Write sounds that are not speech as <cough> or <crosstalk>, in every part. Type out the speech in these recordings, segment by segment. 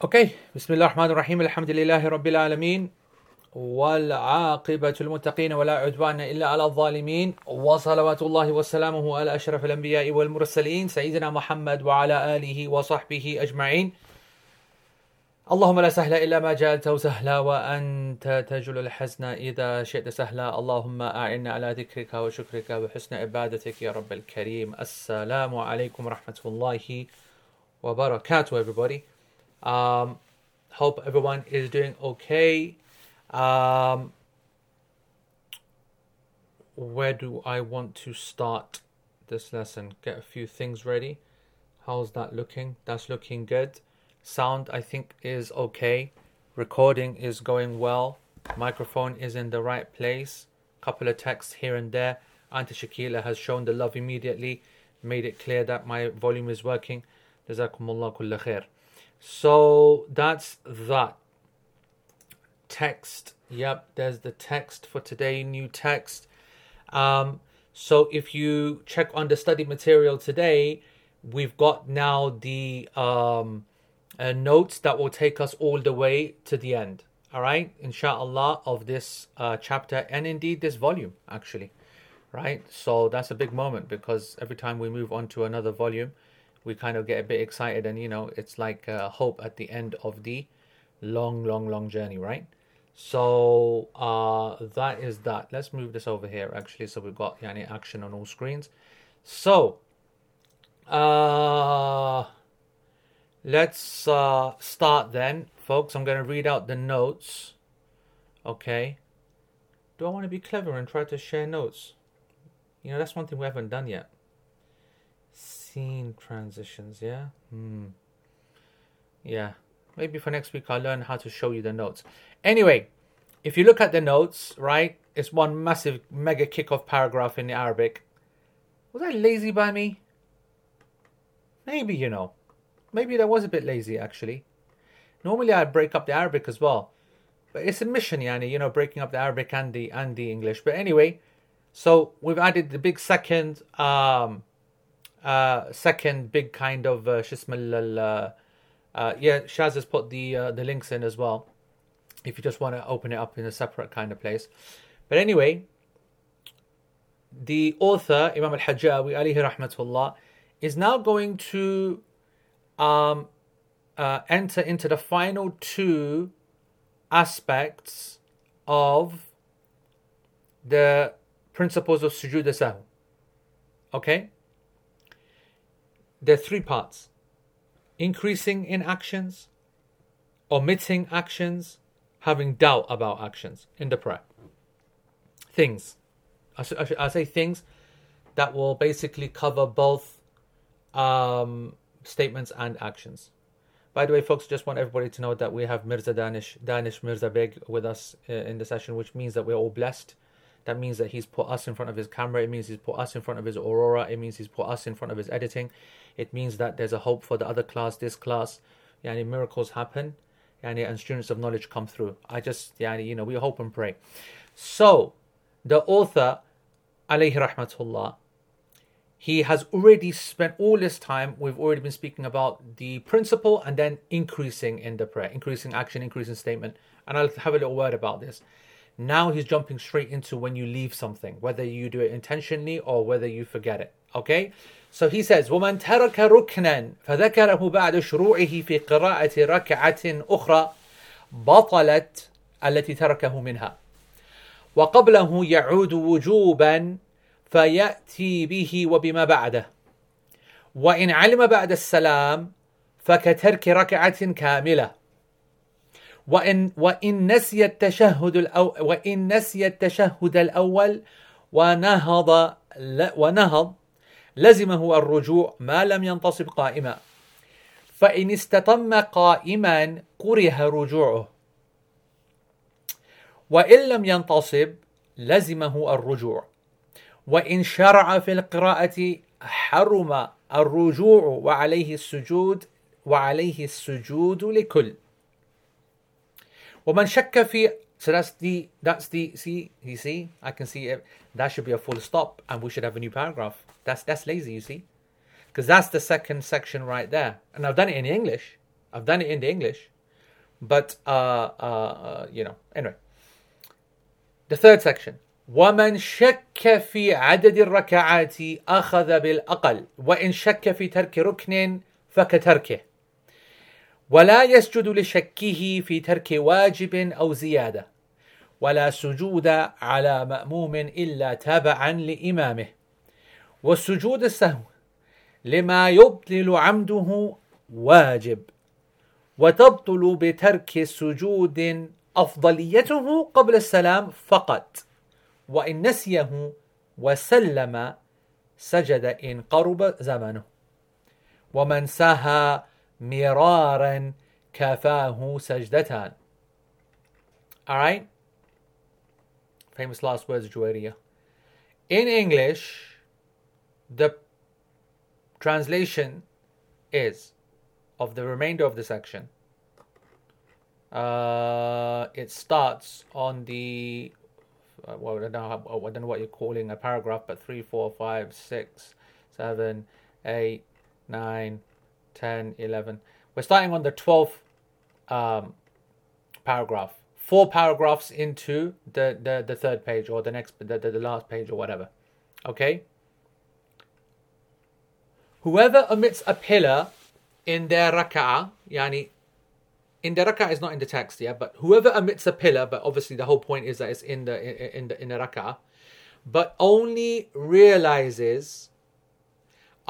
أوكي. بسم الله الرحمن الرحيم. الحمد لله رب العالمين. والعاقبة المتقين ولا عدوان إلا على الظالمين. وصلوات الله وسلامه على أشرف الأنبياء والمرسلين سيدنا محمد وعلى آله وصحبه أجمعين. اللهم لا سهل إلا ما جعلته سهلا وأنت تجل الحزن إذا شئت سهلا. اللهم أعنا على ذكرك وشكرك وحسن عبادتك يا رب الكريم. السلام عليكم ورحمة الله وبركاته everybody. Um, hope everyone is doing okay um, where do I want to start this lesson get a few things ready how's that looking that's looking good Sound, I think, is okay. Recording is going well. Microphone is in the right place. Couple of texts here and there. Auntie Shakila has shown the love immediately, made it clear that my volume is working. Khair. So that's that. Text. Yep, there's the text for today, new text. Um, so if you check on the study material today, we've got now the um, uh, notes that will take us all the way to the end. All right, inshallah, of this uh, chapter and indeed this volume, actually. Right, so that's a big moment because every time we move on to another volume, we kind of get a bit excited, and you know, it's like uh, hope at the end of the long, long, long journey, right? So uh, that is that. Let's move this over here, actually, so we've got yani action on all screens. So, uh Let's uh, start then, folks. I'm going to read out the notes. Okay. Do I want to be clever and try to share notes? You know, that's one thing we haven't done yet. Scene transitions, yeah? Hmm. Yeah. Maybe for next week I'll learn how to show you the notes. Anyway, if you look at the notes, right, it's one massive mega kickoff paragraph in the Arabic. Was that lazy by me? Maybe, you know. Maybe that was a bit lazy actually. Normally I'd break up the Arabic as well. But it's a mission, yani, you know, breaking up the Arabic and the and the English. But anyway, so we've added the big second um uh second big kind of uh, uh, uh yeah, Shaz has put the uh, the links in as well. If you just want to open it up in a separate kind of place. But anyway, the author, Imam al-Hajjawi alayhi rahmatullah, is now going to um, uh, enter into the final two aspects of the principles of sujood sahu. Okay? There are three parts increasing in actions, omitting actions, having doubt about actions in the prayer. Things. I, say things that will basically cover both um, statements and actions. By the way, folks, just want everybody to know that we have Mirza Danish, Danish Mirza Beg with us uh, in the session, which means that we're all blessed. That means that he's put us in front of his camera. It means he's put us in front of his Aurora. It means he's put us in front of his editing. It means that there's a hope for the other class, this class. Yani miracles happen, yani, and students of knowledge come through. I just, yani, you know, we hope and pray. So, the author, alayhi rahmatullah, he has already spent all this time we've already been speaking about the principle and then increasing in the prayer increasing action increasing statement and i'll have a little word about this now he's jumping straight into when you leave something whether you do it intentionally or whether you forget it okay? So he says ومن ترك ركنا فذكره بعد شروعه في قراءة ركعة أخرى بطلت التي تركه منها. وقبله يعود وجوبا فيأتي به وبما بعده. وإن علم بعد السلام فكترك ركعة كاملة. وإن وإن نسي التشهد الأو وإن نسي التشهد الأول ونهض ونهض لزمه الرجوع ما لم ينتصب قائما. فإن استتم قائما كره رجوعه. وإن لم ينتصب لزمه الرجوع. وإن شرع في القراءة حرم الرجوع وعليه السجود وعليه السجود لكل. ومن شك في so that's the that's the see you see I can see it that should be a full stop and we should have a new paragraph that's that's lazy you see because that's the second section right there and I've done it in English I've done it in the English, but uh, uh, uh, you know. Anyway, the third section. ومن شك في عدد الركعات أخذ بالأقل وإن شك في ترك ركن فكتركه ولا يسجد لشكه في ترك واجب أو زيادة ولا سجود على مأموم إلا تابعا لإمامه. والسجود السهو لما يبطل عمده واجب وتبطل بترك سجود أفضليته قبل السلام فقط وإن نسيه وسلم سجد إن قرب زمنه ومن سهى مراراً كفاه سجدتان. Alright? Famous last words, Juwairiyah. In English, the translation is of the remainder of the section. Uh, it starts on the uh, well, I don't, know how, I don't know what you're calling a paragraph, but three, four, five, six, seven, eight, nine, ten, eleven. We're starting on the twelfth um, paragraph. Four paragraphs into the, the, the third page or the next the, the, the last page or whatever. Okay. Whoever omits a pillar in their rak'ah, yani in the rak'ah is not in the text, yeah, but whoever omits a pillar, but obviously the whole point is that it's in the in the in the rak'ah, but only realizes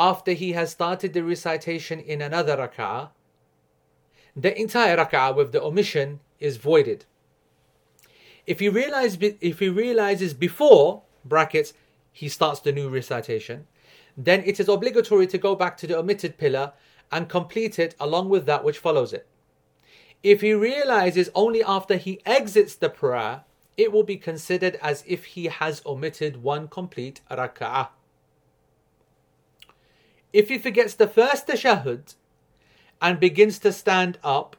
after he has started the recitation in another rak'ah, the entire rak'ah with the omission is voided. If he realize if he realizes before brackets he starts the new recitation, then it is obligatory to go back to the omitted pillar and complete it along with that which follows it. If he realizes only after he exits the prayer, it will be considered as if he has omitted one complete rak'ah. If he forgets the first tashahhud and begins to stand up,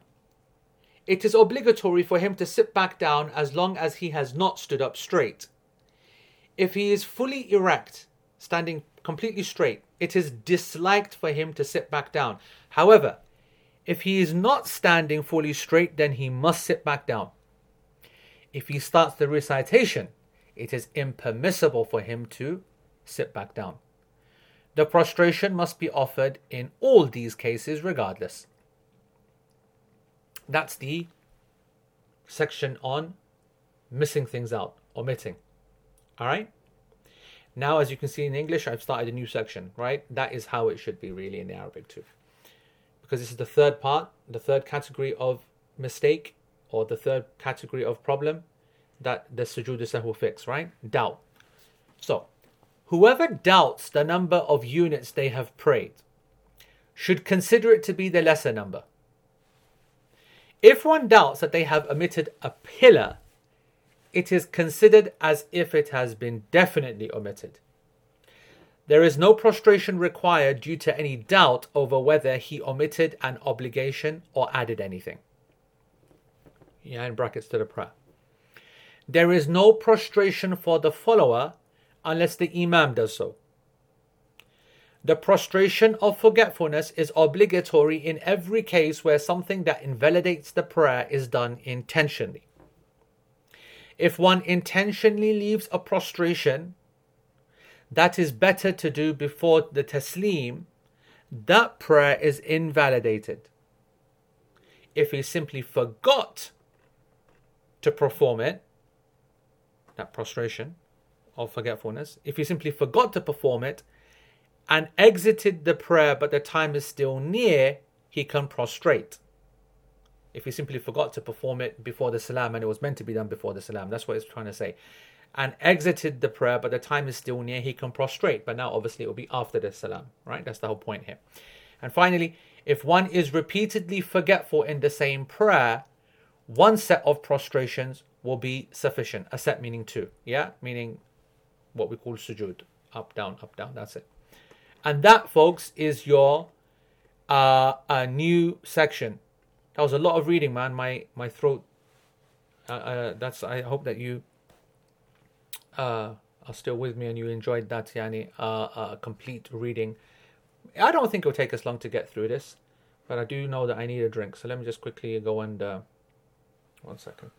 it is obligatory for him to sit back down as long as he has not stood up straight. If he is fully erect, standing completely straight, it is disliked for him to sit back down. However, if he is not standing fully straight, then he must sit back down. If he starts the recitation, it is impermissible for him to sit back down. The prostration must be offered in all these cases, regardless. That's the section on missing things out, omitting. All right? Now, as you can see in English, I've started a new section, right? That is how it should be really in the Arabic too because this is the third part, the third category of mistake or the third category of problem that the sujood will fix, right? Doubt. So, whoever doubts the number of units they have prayed should consider it to be the lesser number. If one doubts that they have omitted a pillar, it is considered as if it has been definitely omitted. There is no prostration required due to any doubt over whether he omitted an obligation or added anything. Yeah, in brackets to the prayer. There is no prostration for the follower unless the Imam does so. The prostration of forgetfulness is obligatory in every case where something that invalidates the prayer is done intentionally. If one intentionally leaves a prostration, that is better to do before the taslim, that prayer is invalidated. If he simply forgot to perform it, that prostration of forgetfulness, if he simply forgot to perform it and exited the prayer but the time is still near, he can prostrate. If he simply forgot to perform it before the salam and it was meant to be done before the salam, that's what it's trying to say and exited the prayer, but the time is still near, he can prostrate. But now, obviously, it will be after the salam, right? That's the whole point here. And finally, if one is repeatedly forgetful in the same prayer, one set of prostrations will be sufficient. A set meaning two, yeah? Meaning what we call sujood. Up, down, up, down. That's it. And that, folks, is your uh, a new section. That was a lot of reading, man. My my throat. Uh, uh, that's. I hope that you uh, are still with me and you enjoyed that, Yani, uh, uh, complete reading. I don't think it'll take us long to get through this. but I do know that I need a drink. So let me just quickly go and uh, one second.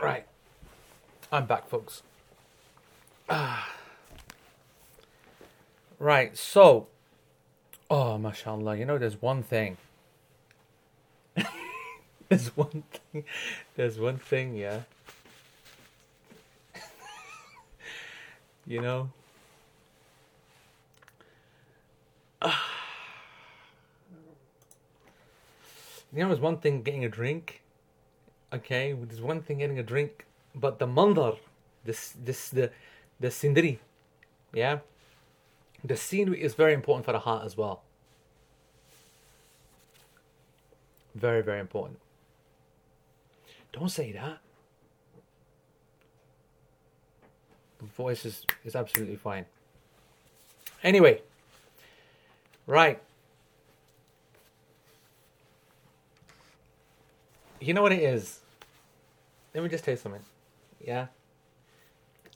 Right. I'm back, folks. Ah. Right, so. Oh, mashallah. You know, there's one thing. <laughs> there's one thing. There's one thing, yeah. <laughs> you know? <sighs> You know, there's one thing getting a drink okay there's one thing getting a drink but the mandar this this the the scenery yeah the scenery is very important for the heart as well very very important don't say that the voice is is absolutely fine anyway right you know what it is let me just tell you something. Yeah.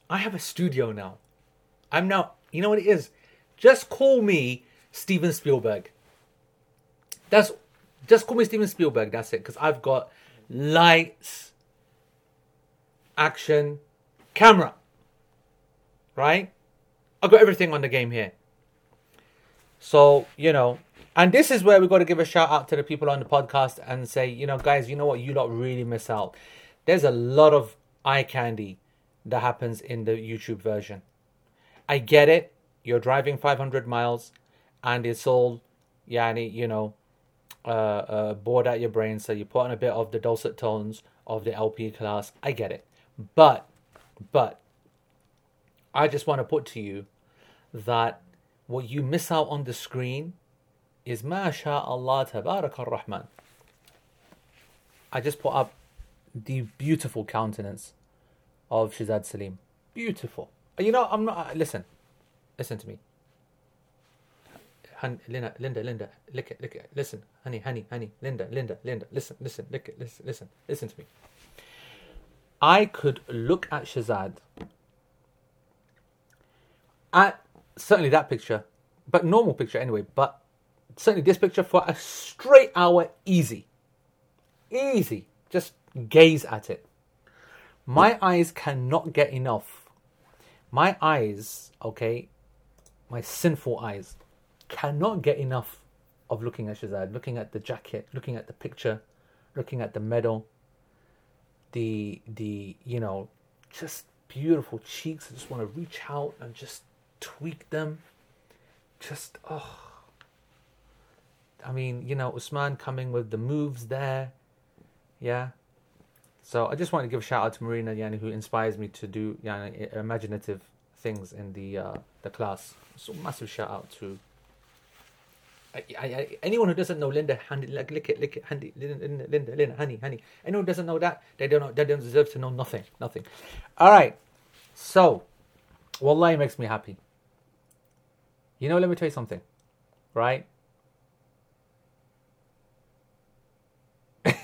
I have a studio now. I'm now, you know what it is? Just call me Steven Spielberg. That's, just call me Steven Spielberg. That's it. Because I've got lights, action, camera. Right? I've got everything on the game here. So, you know, and this is where we've got to give a shout out to the people on the podcast and say, you know, guys, you know what? You lot really miss out there's a lot of eye candy that happens in the YouTube version. I get it. You're driving 500 miles and it's all, yani, you know, uh, uh, bored out your brain. So you put on a bit of the dulcet tones of the LP class. I get it. But, but, I just want to put to you that what you miss out on the screen is MashaAllah Tabarak ar-Rahman. I just put up the beautiful countenance of Shazad Salim. Beautiful. You know, I'm not. Listen, listen to me. Hun, Linda, Linda, Linda, lick it, lick it. Listen, honey, honey, honey, Linda, Linda, Linda. Listen, listen, lick it, listen, listen, listen to me. I could look at Shazad at certainly that picture, but normal picture anyway. But certainly this picture for a straight hour, easy, easy. Just gaze at it. My eyes cannot get enough. My eyes, okay, my sinful eyes, cannot get enough of looking at Shazad, looking at the jacket, looking at the picture, looking at the medal, the the you know, just beautiful cheeks. I just want to reach out and just tweak them. Just oh I mean, you know, Usman coming with the moves there. Yeah. So I just want to give a shout out to Marina Yani who inspires me to do yani, imaginative things in the uh, the class. So massive shout out to I, I, I, anyone who doesn't know Linda, handy, like, lick it, lick it, handy, Linda, Linda, Linda, honey, honey. Anyone who doesn't know that, they don't, they don't deserve to know nothing, nothing. All right. So, Wallahi makes me happy. You know, let me tell you something, right? <laughs>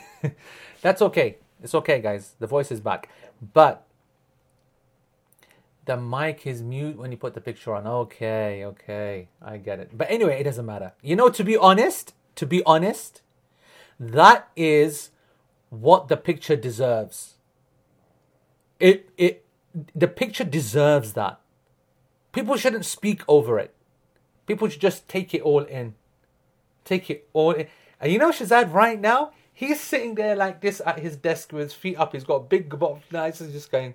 That's okay. It's okay, guys. The voice is back. But the mic is mute when you put the picture on. Okay, okay. I get it. But anyway, it doesn't matter. You know, to be honest, to be honest, that is what the picture deserves. It it the picture deserves that. People shouldn't speak over it. People should just take it all in. Take it all in. And you know Shazad right now, He's sitting there like this at his desk with his feet up. He's got a big bottle of nice and just going,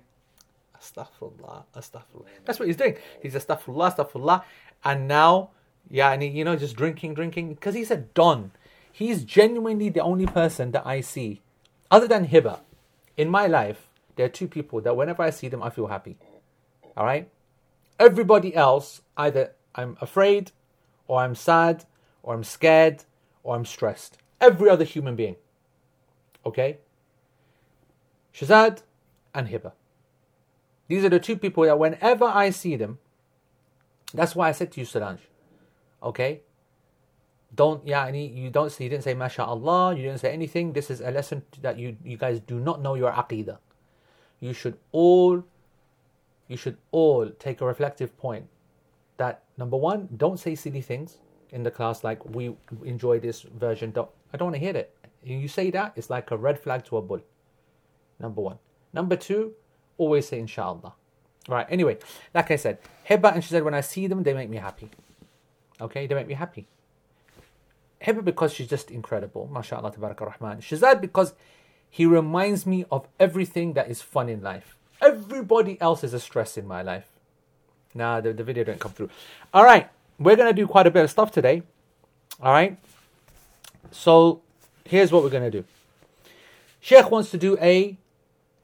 Astaghfirullah, Astaghfirullah. That's what he's doing. He's Astaghfirullah, Astaghfirullah. And now, yeah, and he, you know, just drinking, drinking. Because he's a Don. He's genuinely the only person that I see, other than Hiba, in my life. There are two people that whenever I see them, I feel happy. All right? Everybody else, either I'm afraid, or I'm sad, or I'm scared, or I'm stressed. Every other human being. Okay? Shazad and Hiba. These are the two people that whenever I see them, that's why I said to you, Solange, okay? Don't, yeah, any you don't say, you didn't say MashaAllah, you didn't say anything. This is a lesson that you, you guys do not know your aqidah. You should all, you should all take a reflective point that number one, don't say silly things in the class like we enjoy this version. Don't, I don't want to hear it. You say that, it's like a red flag to a bull. Number one. Number two, always say inshallah. Right, anyway, like I said, Hiba and she said, when I see them, they make me happy. Okay, they make me happy. Hiba because she's just incredible, mashallah, tabarak rahman. Shazad because he reminds me of everything that is fun in life. Everybody else is a stress in my life. Nah, the, the video didn't come through. All right, we're going to do quite a bit of stuff today. All right, so here's what we're going to do. Sheikh wants to do a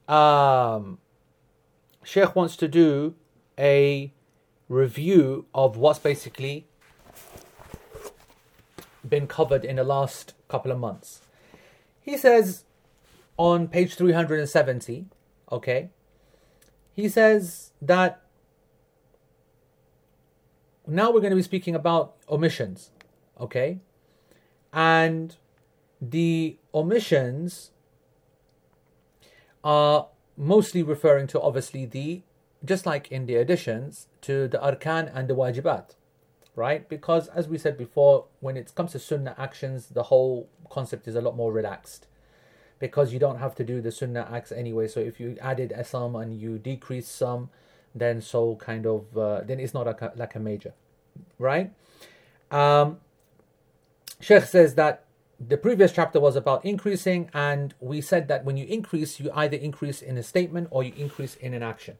um, Sheikh wants to do a review of what's basically been covered in the last couple of months. He says on page 370, okay, he says that now we're going to be speaking about omissions, okay? And the omissions are mostly referring to obviously the, just like in the additions, to the arkan and the wajibat, right? Because as we said before, when it comes to sunnah actions, the whole concept is a lot more relaxed because you don't have to do the sunnah acts anyway. So if you added some and you decrease some, then so kind of uh, then it's not a, like a major, right? Um, Sheikh says that the previous chapter was about increasing, and we said that when you increase, you either increase in a statement or you increase in an action.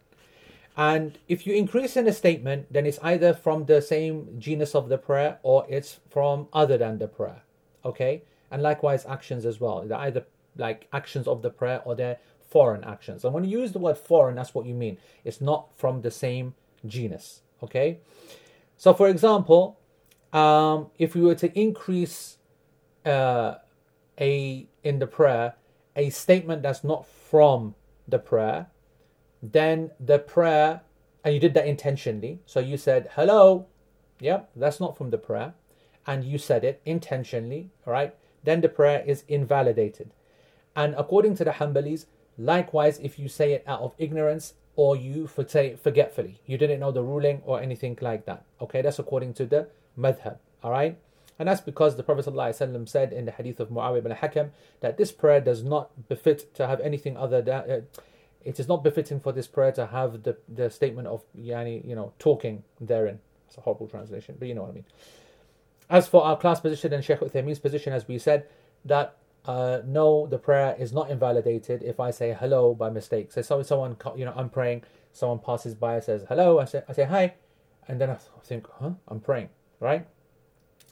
And if you increase in a statement, then it's either from the same genus of the prayer or it's from other than the prayer. Okay? And likewise, actions as well. They're either like actions of the prayer or they're foreign actions. And when you use the word foreign, that's what you mean. It's not from the same genus. Okay? So, for example, um, if we were to increase uh, a in the prayer a statement that's not from the prayer, then the prayer and you did that intentionally. So you said hello, yep, that's not from the prayer, and you said it intentionally, all right? Then the prayer is invalidated. And according to the Hanbalis, likewise, if you say it out of ignorance or you say forgetfully, you didn't know the ruling or anything like that. Okay, that's according to the madhab. All right. And that's because the Prophet ﷺ said in the hadith of Muawiyah ibn Hakam that this prayer does not befit to have anything other than. Uh, it is not befitting for this prayer to have the, the statement of yani, you know, talking therein. It's a horrible translation, but you know what I mean. As for our class position and Sheikh Uthaymeen's position, as we said, that uh, no, the prayer is not invalidated if I say hello by mistake. So, so someone, you know, I'm praying, someone passes by, says hello, I say, I say hi, and then I think, huh, I'm praying, right?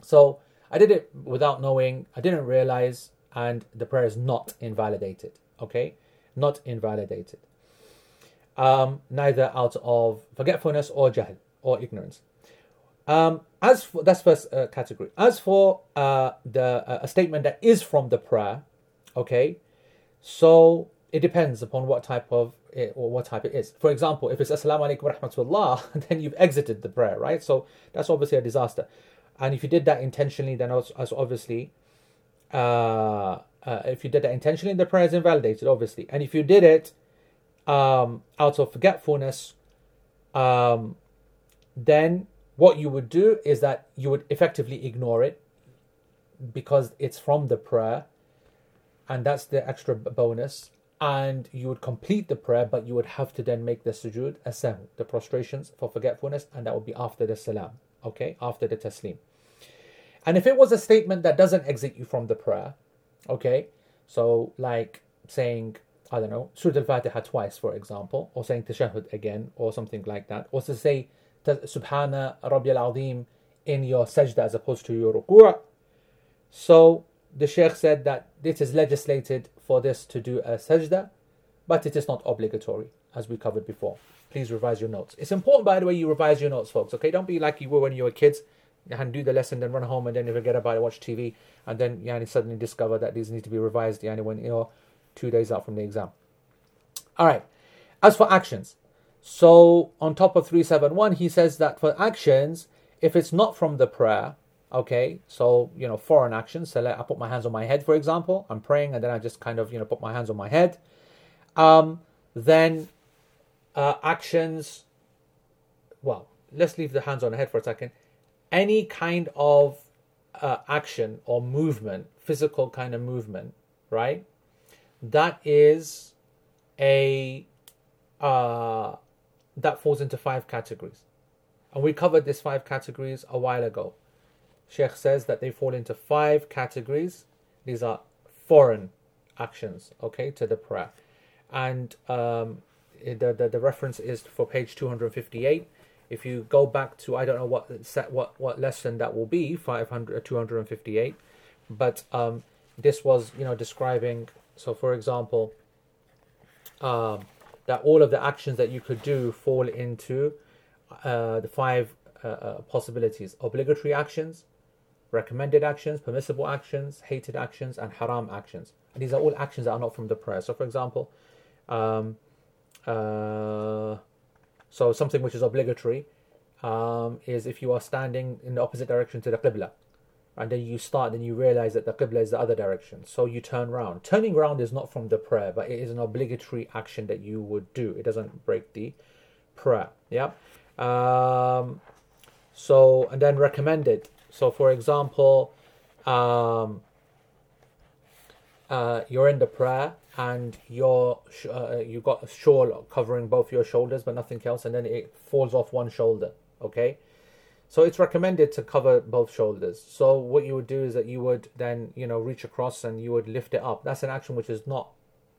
So I did it without knowing, I didn't realize, and the prayer is not invalidated. Okay? Not invalidated. Um, neither out of forgetfulness or jahl or ignorance. Um, as for that's first uh, category. As for uh, the uh, a statement that is from the prayer, okay, so it depends upon what type of it, or what type it is. For example, if it's Assalamu alaikum wa rahmatullah, <laughs> then you've exited the prayer, right? So that's obviously a disaster. And if you did that intentionally, then as, obviously, uh, uh, if you did that intentionally, the prayer is invalidated, obviously. And if you did it um, out of forgetfulness, um, then what you would do is that you would effectively ignore it because it's from the prayer, and that's the extra bonus. And you would complete the prayer, but you would have to then make the sujood as the prostrations for forgetfulness, and that would be after the salam okay, after the taslim. And if it was a statement that doesn't exit you from the prayer, okay, so like saying, I don't know, Surah Al-Fatiha twice, for example, or saying tashahud again, or something like that, or to say Subhana Rabbi al-Azim in your sajda as opposed to your ruku'. So the Sheikh said that this is legislated for this to do a sajda, but it is not obligatory, as we covered before please revise your notes. It's important, by the way, you revise your notes, folks. Okay, don't be like you were when you were kids and do the lesson, then run home and then you forget about it, watch TV, and then yani, suddenly discover that these need to be revised yani, when you're two days out from the exam. All right. As for actions, so on top of 371, he says that for actions, if it's not from the prayer, okay, so you know, foreign actions, so let, I put my hands on my head, for example, I'm praying and then I just kind of you know put my hands on my head. Um, then uh, actions, well, let's leave the hands on the head for a second. Any kind of uh, action or movement, physical kind of movement, right? That is a uh, that falls into five categories, and we covered these five categories a while ago. Sheikh says that they fall into five categories. These are foreign actions, okay, to the prayer, and um, the, the the reference is for page two hundred fifty eight if you go back to I don't know what set what what lesson that will be 500 258 but um, this was you know describing so for example um, that all of the actions that you could do fall into uh, the five uh, uh, possibilities. Obligatory actions recommended actions permissible actions hated actions and haram actions. And these are all actions that are not from the prayer. So for example um, uh, so something which is obligatory um, is if you are standing in the opposite direction to the qibla, and then you start, then you realize that the qibla is the other direction. So you turn around. Turning around is not from the prayer, but it is an obligatory action that you would do. It doesn't break the prayer. Yeah. Um, so and then recommended. So for example, um, uh, you're in the prayer and you're uh, you got a shawl covering both your shoulders but nothing else and then it falls off one shoulder okay? So it's recommended to cover both shoulders. So what you would do is that you would then you know reach across and you would lift it up. That's an action which is not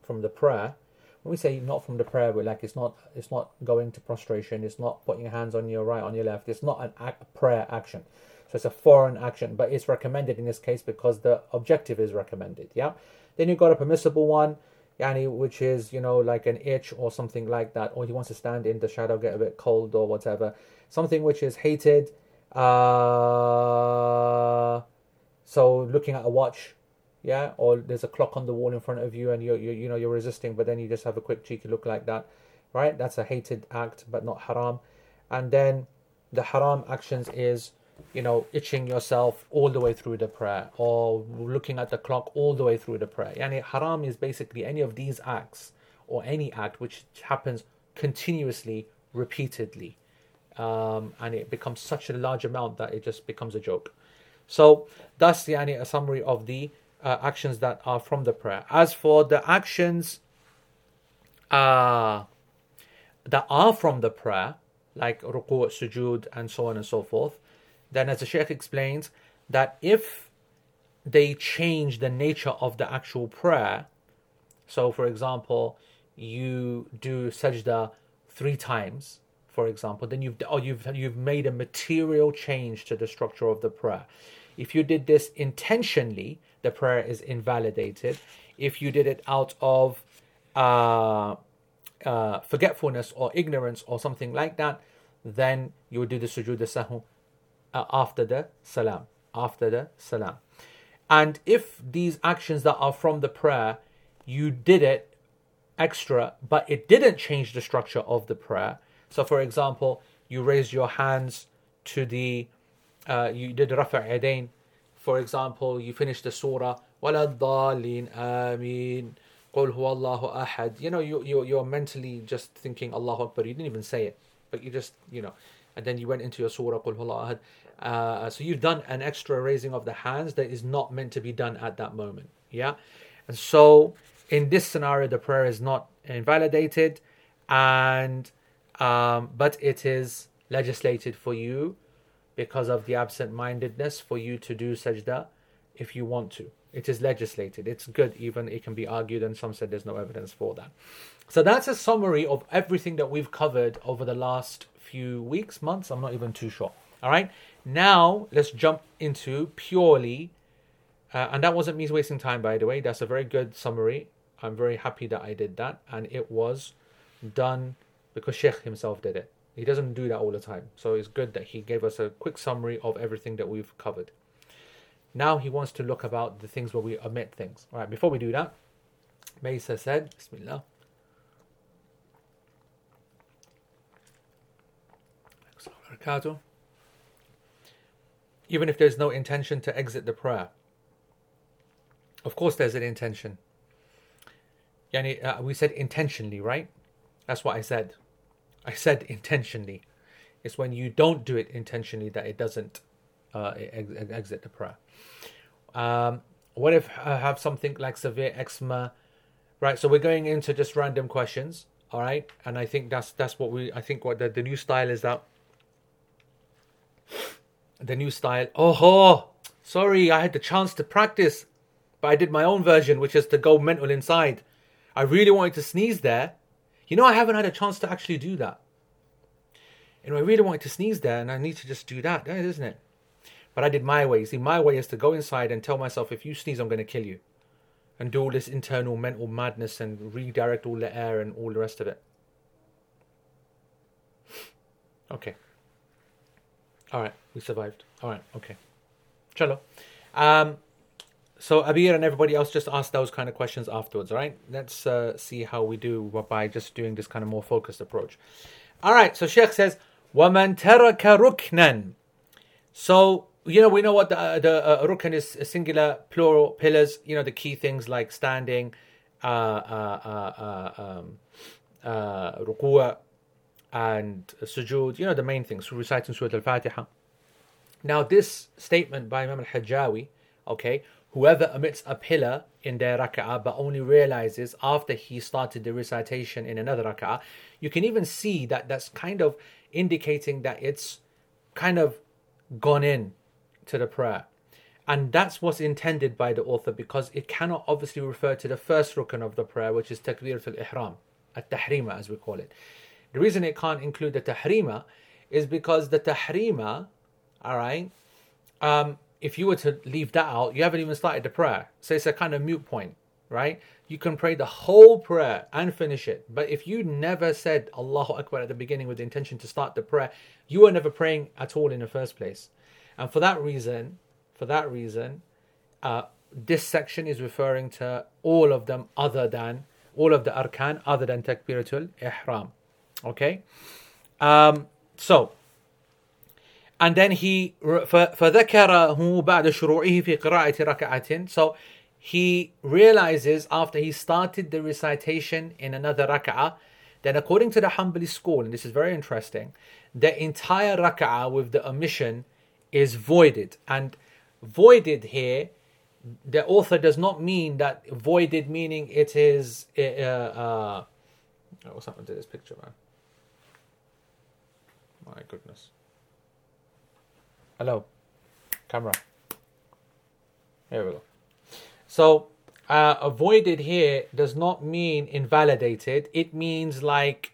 from the prayer. When we say not from the prayer but like it's not it's not going to prostration it's not putting your hands on your right on your left. It's not an act, prayer action. So it's a foreign action but it's recommended in this case because the objective is recommended yeah then you've got a permissible one yani which is you know like an itch or something like that or he wants to stand in the shadow get a bit cold or whatever. Something which is hated uh so looking at a watch yeah or there's a clock on the wall in front of you and you you you know you're resisting but then you just have a quick cheeky look like that right? That's a hated act but not haram. And then the haram actions is you know, itching yourself all the way through the prayer or looking at the clock all the way through the prayer. Yani haram is basically any of these acts or any act which happens continuously, repeatedly. Um, and it becomes such a large amount that it just becomes a joke. So that's the yani, a summary of the uh, actions that are from the prayer. As for the actions uh, that are from the prayer, like ruku', sujud, and so on and so forth, then as the Sheikh explains, that if they change the nature of the actual prayer, so for example, you do sajda three times, for example, then you've or you've you've made a material change to the structure of the prayer. If you did this intentionally, the prayer is invalidated. If you did it out of uh, uh, forgetfulness or ignorance or something like that, then you would do the sujood sahu uh, after the salam. After the salam. And if these actions that are from the prayer, you did it extra, but it didn't change the structure of the prayer. So, for example, you raised your hands to the, uh, you did rafa' yadain. For example, you finished the surah, وَلَا الضَّالِّينَ آمين قُلْ هُوَ اللَّهُ أَحَدٍ You know, you, you, you're mentally just thinking Allahu Akbar. You didn't even say it, but you just, you know, and then you went into your surah Qul Ahad. Uh, so you've done an extra raising of the hands that is not meant to be done at that moment. Yeah, and so in this scenario, the prayer is not invalidated, and um, but it is legislated for you because of the absent-mindedness for you to do sajda if you want to. It is legislated. It's good, even it can be argued, and some said there's no evidence for that. So that's a summary of everything that we've covered over the last few weeks, months. I'm not even too sure. All right. Now let's jump into purely, uh, and that wasn't me wasting time, by the way. That's a very good summary. I'm very happy that I did that, and it was done because Sheikh himself did it. He doesn't do that all the time, so it's good that he gave us a quick summary of everything that we've covered. Now he wants to look about the things where we omit things. All right. Before we do that, Mesa said, "Bismillah." Even if there's no intention to exit the prayer. Of course, there's an intention. Yani, uh, we said intentionally, right? That's what I said. I said intentionally. It's when you don't do it intentionally that it doesn't uh, ex- exit the prayer. Um, what if I have something like severe eczema? Right, so we're going into just random questions, all right? And I think that's that's what we. I think what the, the new style is that the new style. Oh, ho! sorry, I had the chance to practice, but I did my own version, which is to go mental inside. I really wanted to sneeze there. You know, I haven't had a chance to actually do that. And I really wanted to sneeze there, and I need to just do that, that, isn't it? But I did my way. See, my way is to go inside and tell myself, if you sneeze, I'm going to kill you. And do all this internal mental madness and redirect all the air and all the rest of it. Okay. All right, we survived. All right, okay. Chalo. Um, so Abir and everybody else just ask those kind of questions afterwards. All right, let's uh, see how we do by just doing this kind of more focused approach. All right, so Sheikh says, "Waman taraka ruknan." So you know we know what the the uh, rukn is singular, plural pillars. You know the key things like standing, uh, uh, uh, uh um, uh, and sujood. You know the main things. Reciting Surah Al-Fatiha. Now this statement by Imam Al-Hajjawi, okay, whoever omits a pillar in their rak'ah but only realizes after he started the recitation in another rak'ah, you can even see that that's kind of indicating that it's kind of gone in to the prayer. And that's what's intended by the author because it cannot obviously refer to the first rukn of the prayer, which is takbiratul ihram, at tahrima as we call it. The reason it can't include the tahrima is because the tahrima, all right, um, if you were to leave that out, you haven't even started the prayer. So it's a kind of mute point, right? You can pray the whole prayer and finish it. But if you never said Allahu Akbar at the beginning with the intention to start the prayer, you were never praying at all in the first place. And for that reason, for that reason, uh, this section is referring to all of them other than all of the arkan other than takbiratul ihram. Okay? Um, so and then he فذكره بعد شروعه في قراءة ركعة so he realizes after he started the recitation in another rak'ah then according to the Hanbali school and this is very interesting the entire rak'ah with the omission is voided and voided here the author does not mean that voided meaning it is uh, uh, what's happened to this picture man My goodness Hello, camera. Here we go. So, uh, avoided here does not mean invalidated. It means like,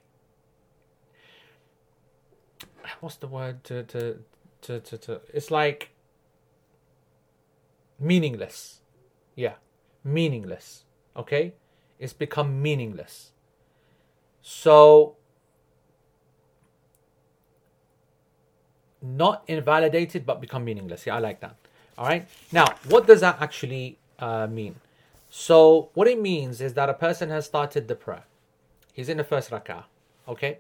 what's the word to to to to, to it's like meaningless. Yeah, meaningless. Okay, it's become meaningless. So not invalidated but become meaningless. Yeah, I like that. All right. Now, what does that actually uh, mean? So, what it means is that a person has started the prayer. He's in the first rak'ah, okay?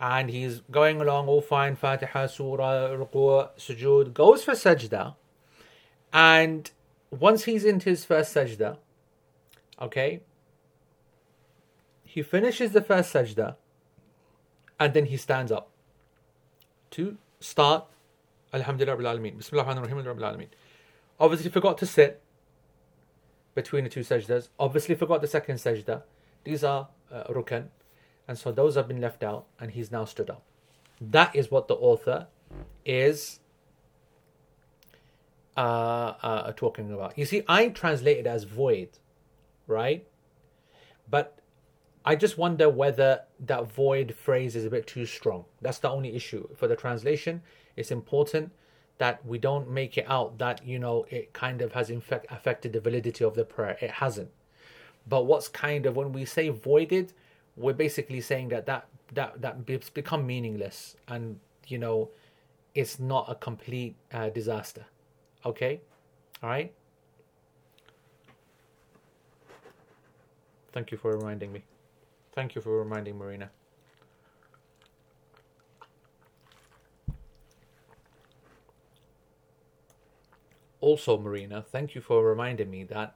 And he's going along all fine, Fatiha, Surah, Ruku', Sujood, goes for sajda. And once he's into his first sajda, okay, he finishes the first sajda and then he stands up to start Alhamdulillah Rabbil Alameen. Bismillah ar-Rahman ar-Rahim Rabbil Alameen. Obviously forgot to sit between the two sajdas. Obviously forgot the second sajda. These are uh, rukan. And so those have been left out and he's now stood up. That is what the author is uh, uh, talking about. You see, I translate it as void, right? But I just wonder whether that void phrase is a bit too strong. That's the only issue. For the translation, it's important that we don't make it out that, you know, it kind of has infect, affected the validity of the prayer. It hasn't. But what's kind of, when we say voided, we're basically saying that that, that, that it's become meaningless and, you know, it's not a complete uh, disaster. Okay? All right? Thank you for reminding me. Thank you for reminding Marina. Also, Marina, thank you for reminding me that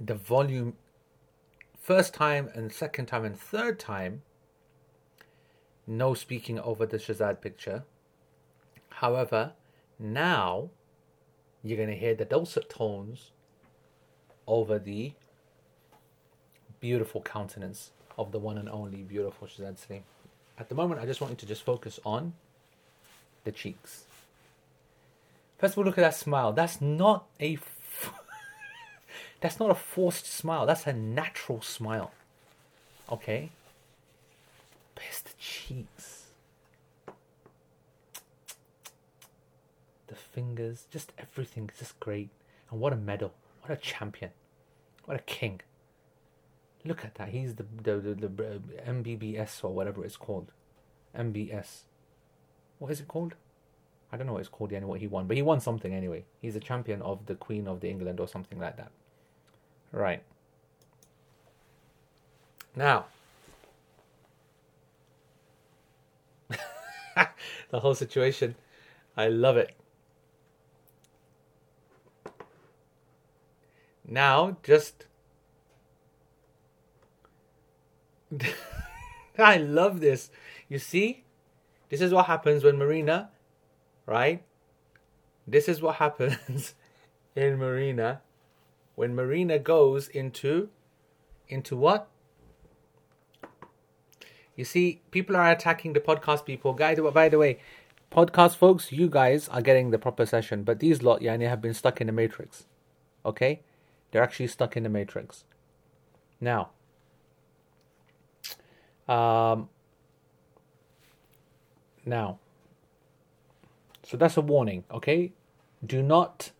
the volume first time and second time and third time no speaking over the Shazad picture. However, now you're going to hear the dulcet tones over the beautiful countenance of the one and only beautiful Shazad Salim. At the moment, I just want you to just focus on the cheeks. First of all, look at that smile. That's not a f- <laughs> that's not a forced smile. That's a natural smile. Okay. Best cheeks. The fingers, just everything is just great. And what a medal. What a champion. What a king. Look at that. He's the the, the, the uh, MBBS or whatever it's called. MBS. What is it called? I don't know what it's called anyway. what he won, but he won something anyway. He's a champion of the Queen of the England or something like that. Right. Now, <laughs> the whole situation, I love it. Now, just. <laughs> I love this. You see? This is what happens when Marina right? This is what happens <laughs> in Marina when Marina goes into into what? You see, people are attacking the podcast people. Guys, by the way, podcast folks, you guys are getting the proper session, but these lot, yeah, have been stuck in the matrix. Okay? They're actually stuck in the matrix. Now, um, now, so that's a warning, okay? Do not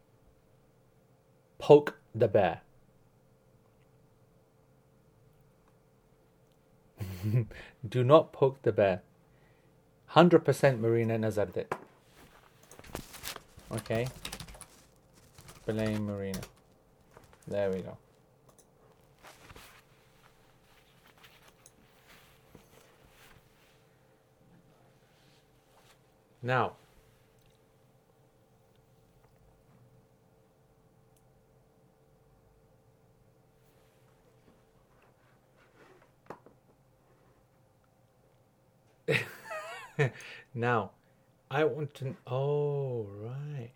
poke the bear. <laughs> Do not poke the bear. 100% Marina Nazardet. Okay? Blame Marina. There we go. Now, <laughs> now, I want to. Oh, right.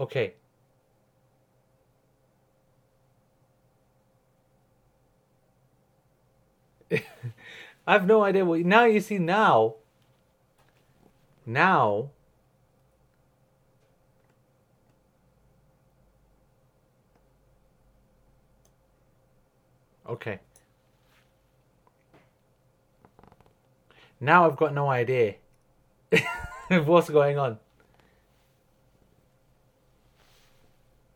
Okay. <laughs> I have no idea what. Now you see, now. Now. Okay. Now I've got no idea <laughs> what's going on.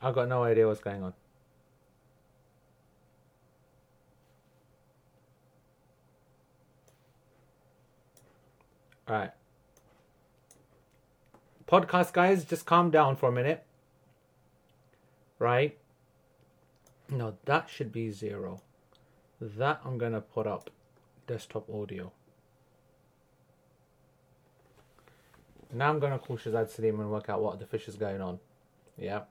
I've got no idea what's going on. All right. Podcast guys, just calm down for a minute. Right? No, that should be zero. That I'm going to put up desktop audio. Now I'm going to call Shazad Salim and work out what the fish is going on. Yeah.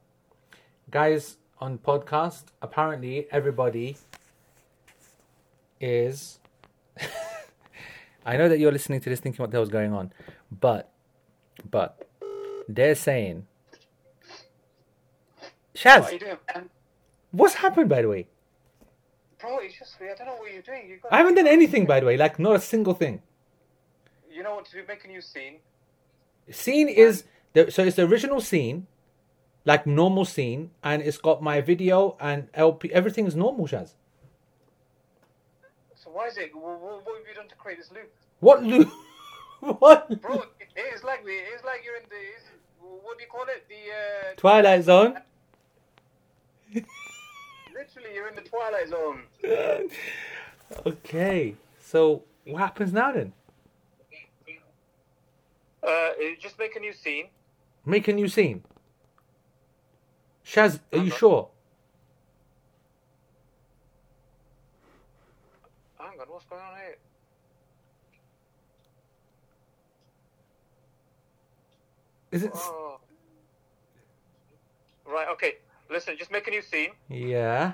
Guys, on podcast, apparently everybody is. <laughs> I know that you're listening to this thinking what the hell's going on, but, but, they're saying. Shaz! What doing. What's happened, by the way? Bro, it's just, I don't know what you're doing. You I haven't done anything, by the way. Like, not a single thing. You know what, to make a new scene, Scene is the so it's the original scene, like normal scene, and it's got my video and LP. Everything's normal, Shaz. So why is it, what, what have you done to create this loop? What loop? <laughs> what? Bro, it's like, we- it's like you're in the, it's, what do you call it? The, uh, Twilight Zone. <laughs> literally, you're in the Twilight Zone. <laughs> okay, so what happens now then? Uh, just make a new scene. Make a new scene. Shaz, are you Uh-huh. sure? what's going on here? Is it? Oh. Right. Okay. Listen. Just make a new scene. Yeah.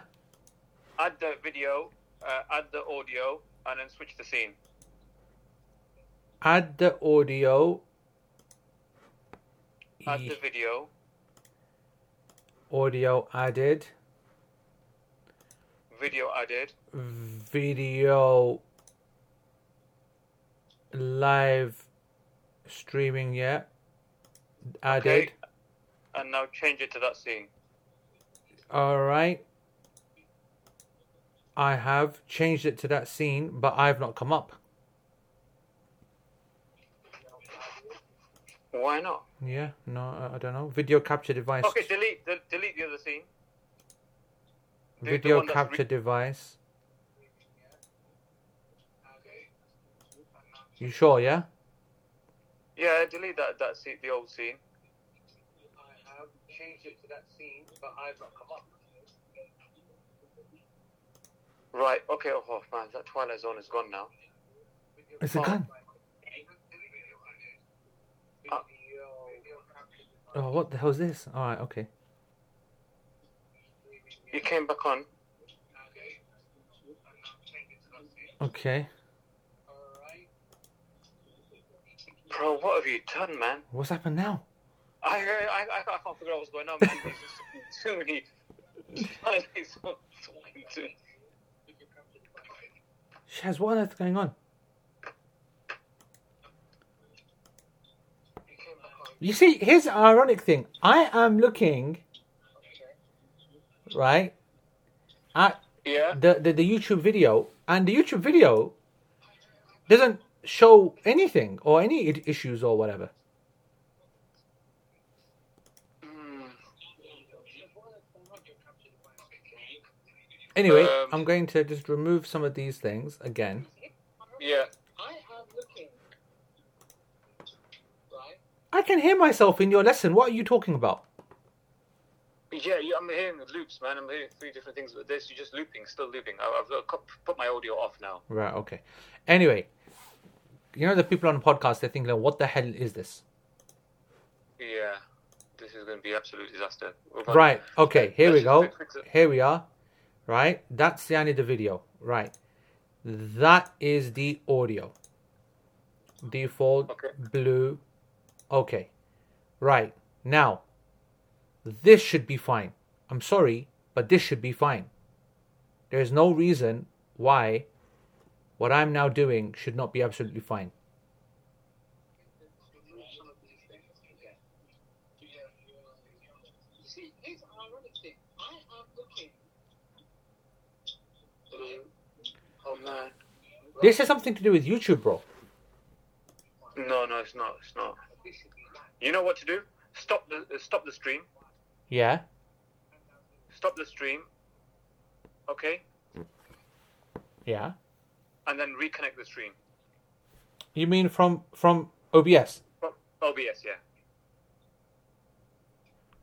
Add the video. Uh, add the audio, and then switch the scene. Add the audio. Add the video. Audio added. Video added. Video. Live streaming. Yeah. Added. Okay. And now change it to that scene. All right. I have changed it to that scene, but I've not come up. Why not? Yeah, no, I- I don't know. Video capture device. Okay. Delete. De- delete the other scene. The- the Video re- capture device. You sure? Yeah. Yeah. Delete that. That scene. The old scene. I have changed it to that scene, but I've not come up. Right. Okay. Oh, oh man, that Twilight Zone is gone now. Is it gone? Uh, Oh, what the hell is this? All right. Okay. You came back on. Okay. Bro, what have you done, man? What's happened now? I, I, I, I can't figure out what's going on, man. There's just too many. Twilight <laughs> Zone talking to- <laughs> Shaz, what on earth is going on? You see, here's the ironic thing. I am looking, right, at Yeah. the, the, the YouTube video, and the YouTube video doesn't show anything or any issues or whatever. Hmm. Anyway, Um, I'm going to just remove some of these things again. Yeah. I can hear myself in your lesson. What are you talking about? Yeah, yeah, I'm hearing loops, man. I'm hearing three different things with this. You're just looping, still looping. I- I've cu- put my audio off now. Right, okay. Anyway, you know the people on the podcast, they're thinking, what the hell is this? Yeah. This is going to be absolute disaster. Right, okay, here we Let's go. fix it. Here we are. Right, that's the end of the video. Right, that is the audio. Default Okay. blue. Okay, right now, this should be fine. I'm sorry, but this should be fine. There's no reason why what I'm now doing should not be absolutely fine. This has something to do with YouTube, bro. No, no, it's not. It's not. You know what to do? Stop the stop the stream. Yeah. Stop the stream. Okay, Yeah. and then reconnect the stream. You mean from from OBS? Oh, OBS, yeah.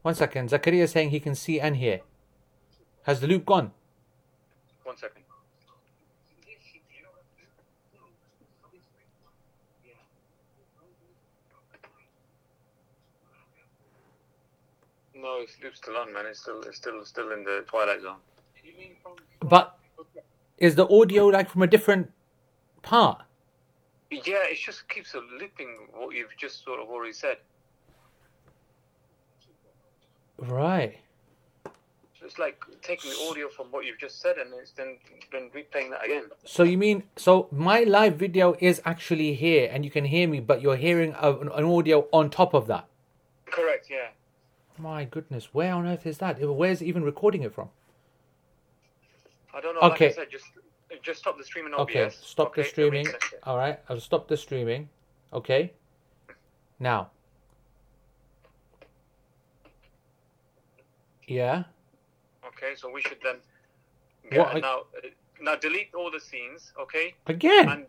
One second. Zakaria is saying he can see and hear. Has the loop gone? One second. No, it's loop's still on, man. It's still, it's still, still in the twilight zone. But is the audio like from a different part? Yeah, it just keeps looping what you've just sort of already said. Right. So it's like taking the audio from what you've just said and it's then then replaying that again. So you mean so my live video is actually here and you can hear me, but you're hearing a, an an audio on top of that. Correct. Yeah. My goodness, where on earth is that? Where's even recording it from? I don't know. Okay. Like I said, just just stop the streaming OBS. Okay, stop the streaming. All right, I'll stop the streaming. Okay. Now. Yeah. Okay, so we should then What I- now. Uh, now delete all the scenes. Okay, Again. and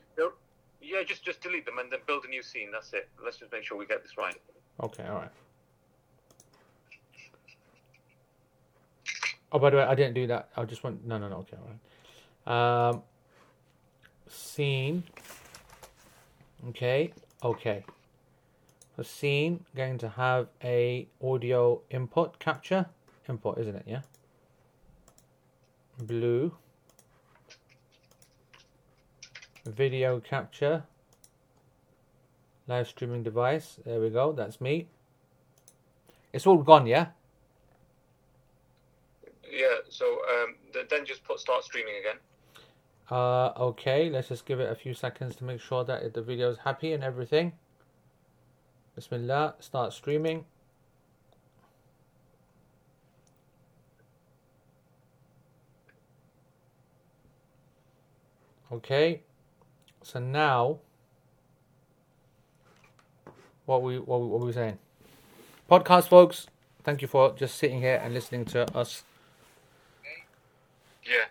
yeah, just just delete them and then build a new scene. That's it. Let's just make sure we get this right. Okay, all right. Oh, by the way, I didn't do that. I just went. No, no, no. Okay, all right. Um, scene. Okay, okay. a scene going to have a audio input capture import, isn't it? Yeah. Blue. Video capture. Live streaming device. There we go. That's me. It's all gone, yeah. So um, then just put start streaming again. Uh, okay, let's just give it a few seconds to make sure that the video is happy and everything. Bismillah, start streaming. Okay, so now, what we what we, what we saying, podcast folks. Thank you for just sitting here and listening to us. Yeah.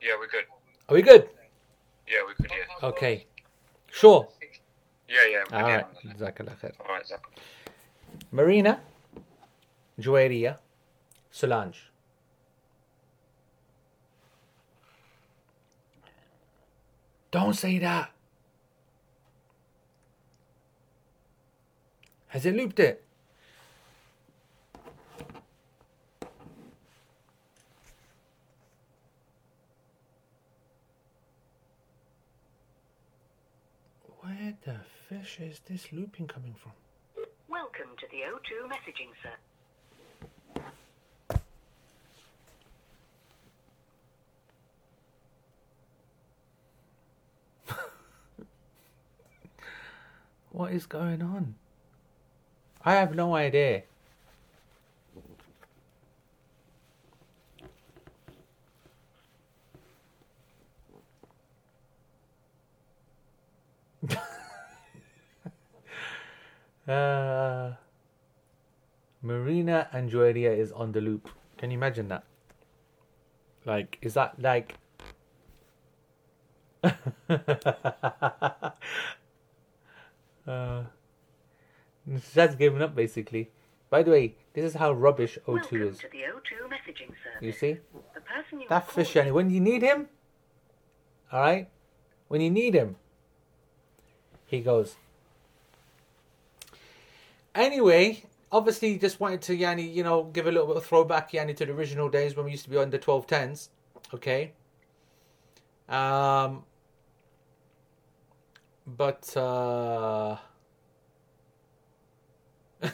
Yeah, we're good. Are we good? Yeah, we're good. Yeah. Okay, sure. Yeah, yeah. All right, Jazakallah khair. All right. Zach. Marina, Joeria, Solange. Don't say that. Has it looped it? Where the fish is this looping coming from? Welcome to the O2 messaging sir. <laughs> What is going on? I have no idea. Uh, Marina and Joeria is on the loop. Can you imagine that? Like, is that like. <laughs> uh, Shad's given up basically. By the way, this is how rubbish O2 Welcome is. to the O2 messaging service. You see? The person you That fish, calling- when you need him, alright? When you need him, he goes. Anyway, obviously, just wanted to, Yanni, you know, give a little bit of throwback, Yanni to the original days when we used to be on the 1210s, okay? Um, but, uh, <laughs>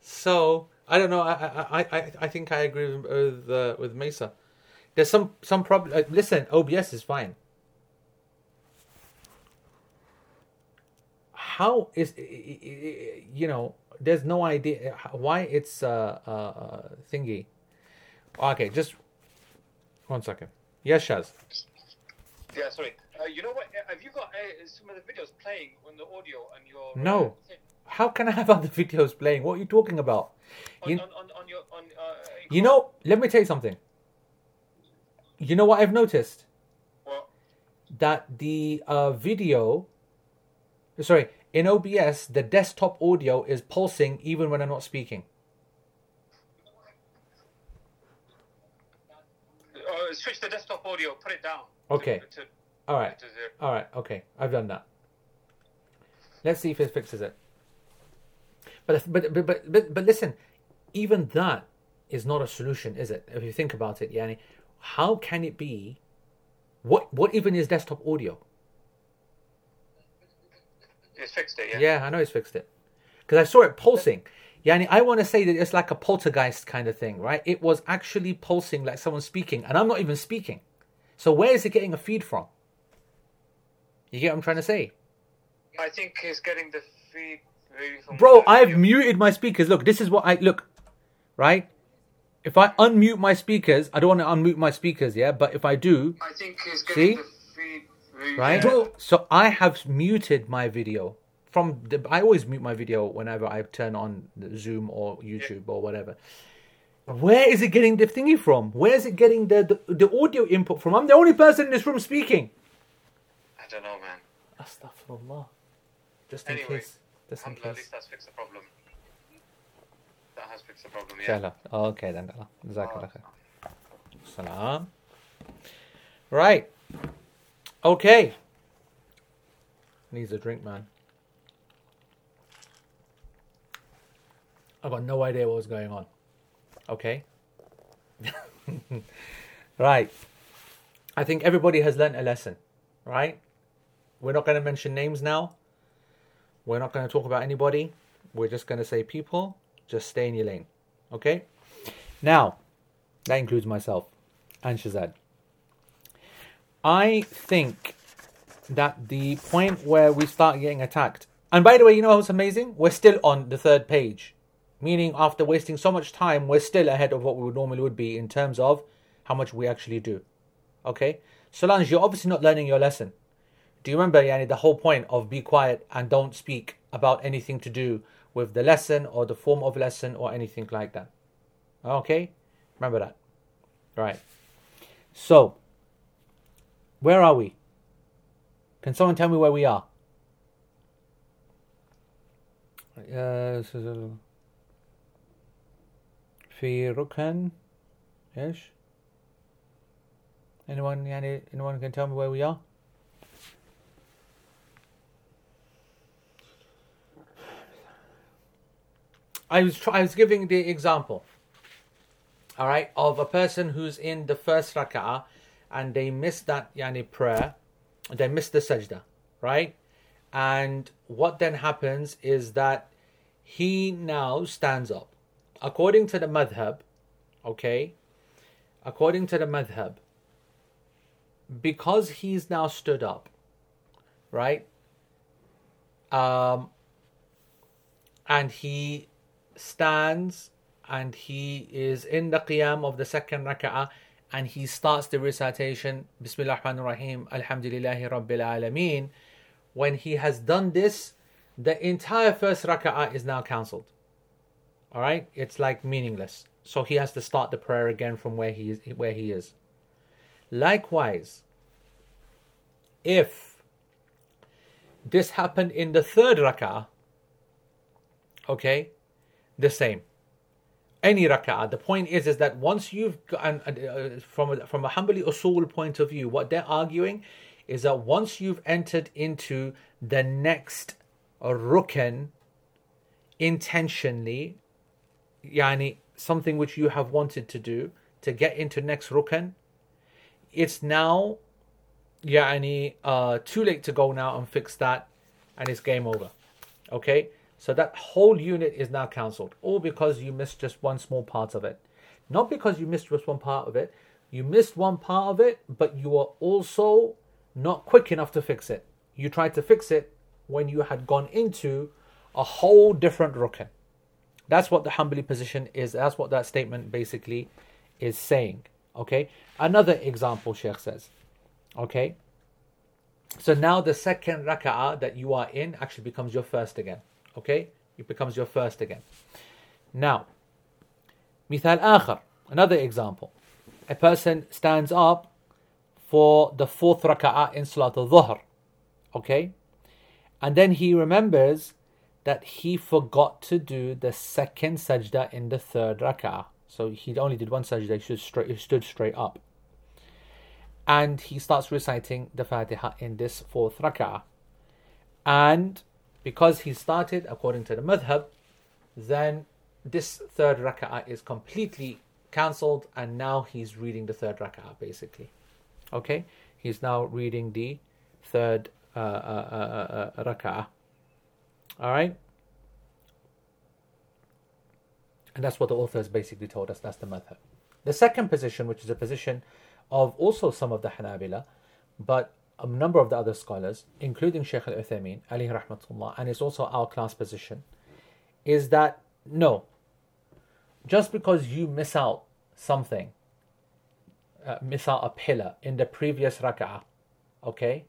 so I don't know. I I I I think I agree with uh, with Mesa. There's some some problem. Uh, listen, OBS is fine. How is you know? There's no idea why it's uh, uh, uh thingy. Okay, just one second. Yes, Shaz. Yeah, sorry. Uh, you know what? Uh, Have you got uh, some of the videos playing on the audio and your? No. Uh. How can I have <laughs> other videos playing? What are you talking about? on, You- on, on, on your on. You know, let me tell you something. You know what I've noticed? Well, that the uh, video, sorry, in OBS, the desktop audio is pulsing even when I'm not speaking. uh, switch the desktop audio. Put it down. Okay. To, to, All right. All right. okay, I've done that. Let's see if it fixes it. But but but but but, but listen, even that is not a solution, is it? If you think about it, Yani, how can it be? What what even is desktop audio? It's fixed it. Yeah. Yeah, I know he's fixed it. Because I saw it pulsing. Yani, I want to say that it's like a poltergeist kind of thing, right? It was actually pulsing like someone speaking, and I'm not even speaking. So where is it getting a feed from? You get what I'm trying to say? I think he's getting the feed maybe from. Bro, I've muted my speakers. Look, this is what I look, right? If I unmute my speakers, I don't want to unmute my speakers, yeah? But if I do, I think he's See? getting the feed. maybe- right? Yeah. So I have muted my video from the. I always mute my video whenever I turn on the Zoom or YouTube or whatever. Where is it getting the thingy from? Where is it getting the, the the audio input from? I'm the only person in this room speaking. I don't know, man. Astaghfirullah. Just in Anyway, case. Just in Alhamdulillah, at case. least that's fixed the problem. That has fixed the problem. Yeah. Inshallah. Okay then. Jazakallah oh. khair. Salam. Right. Okay. Needs a drink, man. I've got no idea what was going on. Okay. <laughs> right. I think everybody has learned a lesson, right? We're not going to mention names now. We're not going to talk about anybody. We're just going to say people, just stay in your lane. Okay? Now, that includes myself and Shazad. I think that the point where we start getting attacked, and by the way, you know what's amazing? We're still on the third page, meaning after wasting so much time, we're still ahead of what we would normally would be in terms of how much we actually do. Okay? Solange, you're obviously not learning your lesson. Do you remember, Yani, the whole point of be quiet and don't speak about anything to do with the lesson or the form of lesson or anything like that? Okay? Remember that. Right. So, where are we? Can someone tell me where we are? Uh, في ركن ايش؟ Anyone يعني anyone can tell me where we are? I was try- I was giving the example, all right, of a person who's in the first rak'ah and they miss that yani prayer, they miss the sajda, right? And what then happens is that he now stands up. According to the madhab, okay, according to the madhab, because he's now stood up, right? Um, and he stands and he is in the qiyam of the second rak'ah and he starts the recitation Bismillah ar-Rahman ar-Rahim Alhamdulillahi Rabbil Alameen. When he has done this the entire first rak'ah is now cancelled. All right? It's like meaningless. So he has to start the prayer again from where he is where he is. Likewise if this happened in the third rak'ah okay the same. Any rak'ah. The point is, is that once you've and uh, from a, from a Hanbali usul point of view, what they're arguing is that once you've entered into the next rukn intentionally, yani something which you have wanted to do to get into next rukn, it's now yani uh, too late to go now and fix that, and it's game over. Okay so that whole unit is now cancelled, all because you missed just one small part of it. Not because you missed just one part of it, you missed one part of it, but you were also not quick enough to fix it. You tried to fix it when you had gone into a whole different rukn. That's what the Hanbali position is. That's what that statement basically is saying. Okay. Another example, Sheikh says. Okay. So now the second raka'ah that you are in actually becomes your first again. Okay, it becomes your first again. Now, مثال آخر, another example. A person stands up for the fourth raka'ah in Salat al-Dhuhr. Okay? And then he remembers that he forgot to do the second sajda in the third raka'ah. So he only did one sajda, he stood straight, he stood straight up. And he starts reciting the Fatiha in this fourth raka'ah. And because he started according to the madhab, then this third rak'ah is completely cancelled and now he's reading the third rak'ah basically. Okay? He's now reading the third uh, uh, uh, uh, uh rak'ah. Alright? And that's what the author has basically told us. That's the madhab. The second position, which is a position of also some of the Hanabila, but a number of the other scholars, including Sheikh Al Uthaymeen, alayhi rahmatullah, and it's also our class position, is that no, just because you miss out something, uh, miss out a pillar in the previous rak'ah, okay,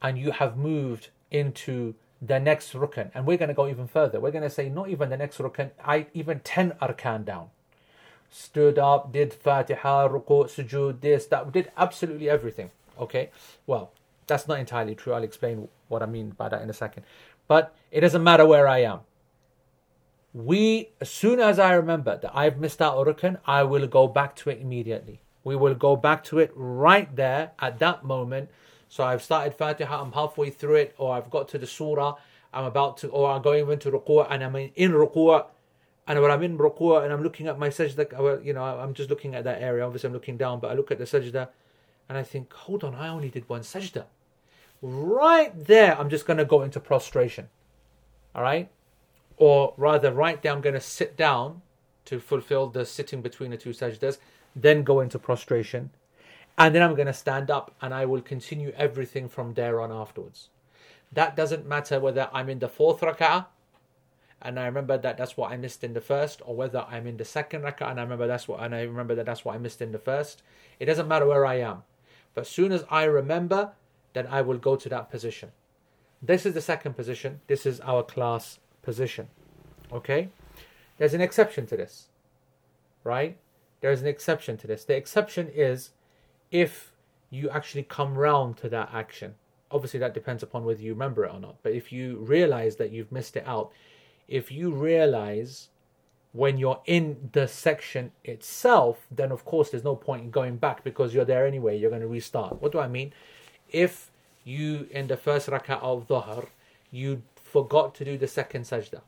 and you have moved into the next rukn, and we're going to go even further. We're going to say not even the next rukn, I even 10 arkan down. Stood up, did Fatiha, ruku, sujood, this, that, did absolutely everything. Okay, well, that's not entirely true. I'll explain what I mean by that in a second. But it doesn't matter where I am. We, as soon as I remember that I've missed out Urukan, I will go back to it immediately. We will go back to it right there at that moment So I've started Fatiha, I'm halfway through it, or I've got to the surah, I'm about to, or I'm going into ruku' and I'm in, in ruku' and when I'm in ruku' and I'm looking at my sajda, well, you know, I'm just looking at that area. Obviously, I'm looking down, but I look at the sajda and I think, hold on, I only did one sajda. Right there, I'm just going to go into prostration. All right? Or rather, right there, I'm going to sit down to fulfill the sitting between the two sajdas, then go into prostration. And then I'm going to stand up and I will continue everything from there on afterwards. That doesn't matter whether I'm in the fourth rak'ah and I remember that that's what I missed in the first, or whether I'm in the second rak'ah and I remember that's what and I remember that that's what I missed in the first. It doesn't matter where I am, but as soon as I remember, then I will go to that position. This is the second position. This is our class position. Okay, there's an exception to this, right? There's an exception to this. The exception is if you actually come round to that action. Obviously, that depends upon whether you remember it or not. But if you realize that you've missed it out, if you realize when you're in the section itself, then of course there's no point in going back because you're there anyway. You're going to restart. What do I mean? If you in the first rak'ah of dhuhr, you forgot to do the second sajda,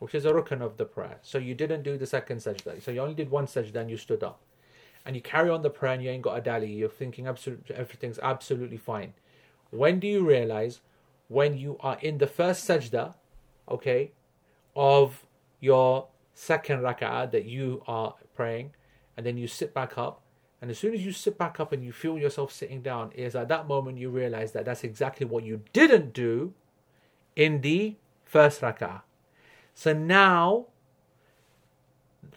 which is a rukn of the prayer. So you didn't do the second sajda. So you only did one sajda and you stood up. And you carry on the prayer and you ain't got a dali. You're thinking absolutely everything's absolutely fine. When do you realize? When you are in the first sajda, okay, of your second rak'ah that you are praying, and then you sit back up. And as soon as you sit back up and you feel yourself sitting down, is at that moment you realize that that's exactly what you didn't do in the first rak'ah. So now,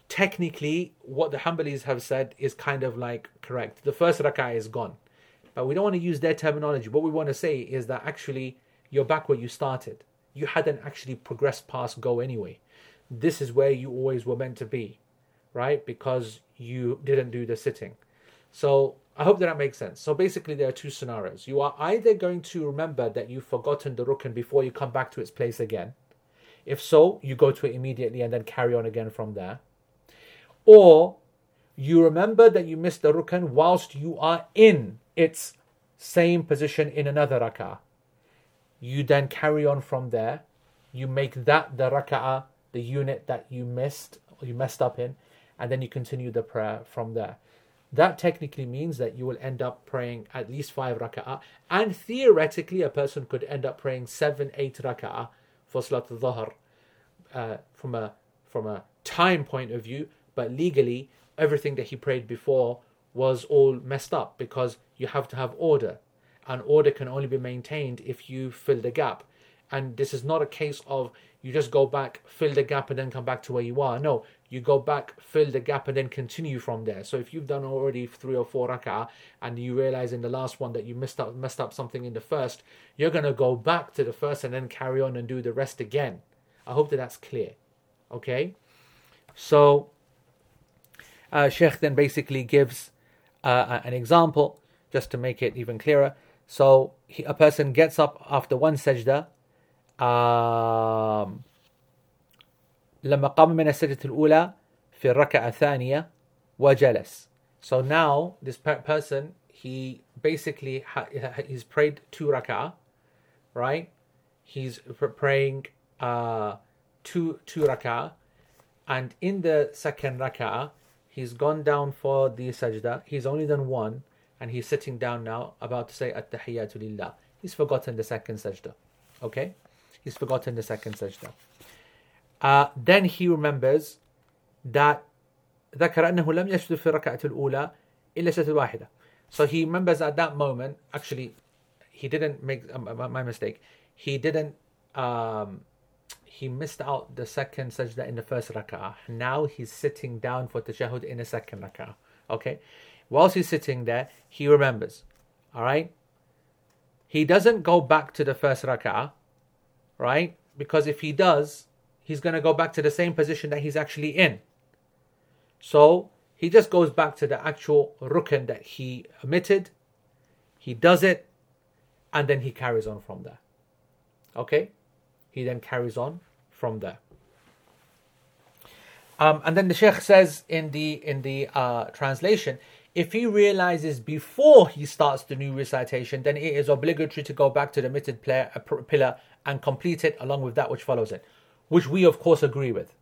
technically, what the Hanbalis have said is kind of like correct. The first rak'ah is gone. But we don't want to use their terminology. What we want to say is that actually you're back where you started. You hadn't actually progressed past go anyway. This is where you always were meant to be, right? Because you didn't do the sitting. So I hope that that makes sense. So basically, there are two scenarios. You are either going to remember that you've forgotten the rukn before you come back to its place again. If so, you go to it immediately and then carry on again from there. Or you remember that you missed the rukn whilst you are in its same position in another rak'ah. You then carry on from there. You make that the rak'ah, the unit that you missed, or you messed up in, and then you continue the prayer from there. That technically means that you will end up praying at least five rak'ah, and theoretically, a person could end up praying seven, eight rak'ah for Salat al-Dhuhr uh, from a from a time point of view, but legally, everything that he prayed before was all messed up because you have to have order, and order can only be maintained if you fill the gap. And this is not a case of you just go back, fill the gap, and then come back to where you are. No, you go back, fill the gap, and then continue from there. So if you've done already three or four rak'ah and you realize in the last one that you messed up messed up something in the first, you're gonna go back to the first and then carry on and do the rest again. I hope that that's clear. Okay, so uh, Sheikh then basically gives uh, an example just to make it even clearer. So he, a person gets up after one sajda. Um, لما قام من السجدة الأولى في الركعة الثانية وجلس. So now this person he basically ha- he's prayed two rak'ah, right? He's praying uh, two two rak'ah, and in the second rak'ah he's gone down for the sajda. He's only done one, and he's sitting down now, about to say at-tahiyyatu lillah. He's forgotten the second sajda. Okay, he's forgotten the second sajda. Uh, then he remembers that ذكر أنه لم يسجد في الركعة الأولى إلا سجدة واحدة. So he remembers at that moment, actually, he didn't make um, my mistake. He didn't. Um, he missed out the second sajda in the first rak'ah. Now he's sitting down for tashahud in the second rak'ah. Okay, whilst he's sitting there, he remembers. All right. He doesn't go back to the first rak'ah, right? Because if he does, he's going to go back to the same position that he's actually in. So he just goes back to the actual rukn that he omitted. He does it, and then he carries on from there. Okay? He then carries on from there. Um, and then the Sheikh says in the in the uh, translation, If he realizes before he starts the new recitation, then it is obligatory to go back to the omitted player, uh, pillar and complete it along with that which follows it, which we of course agree with.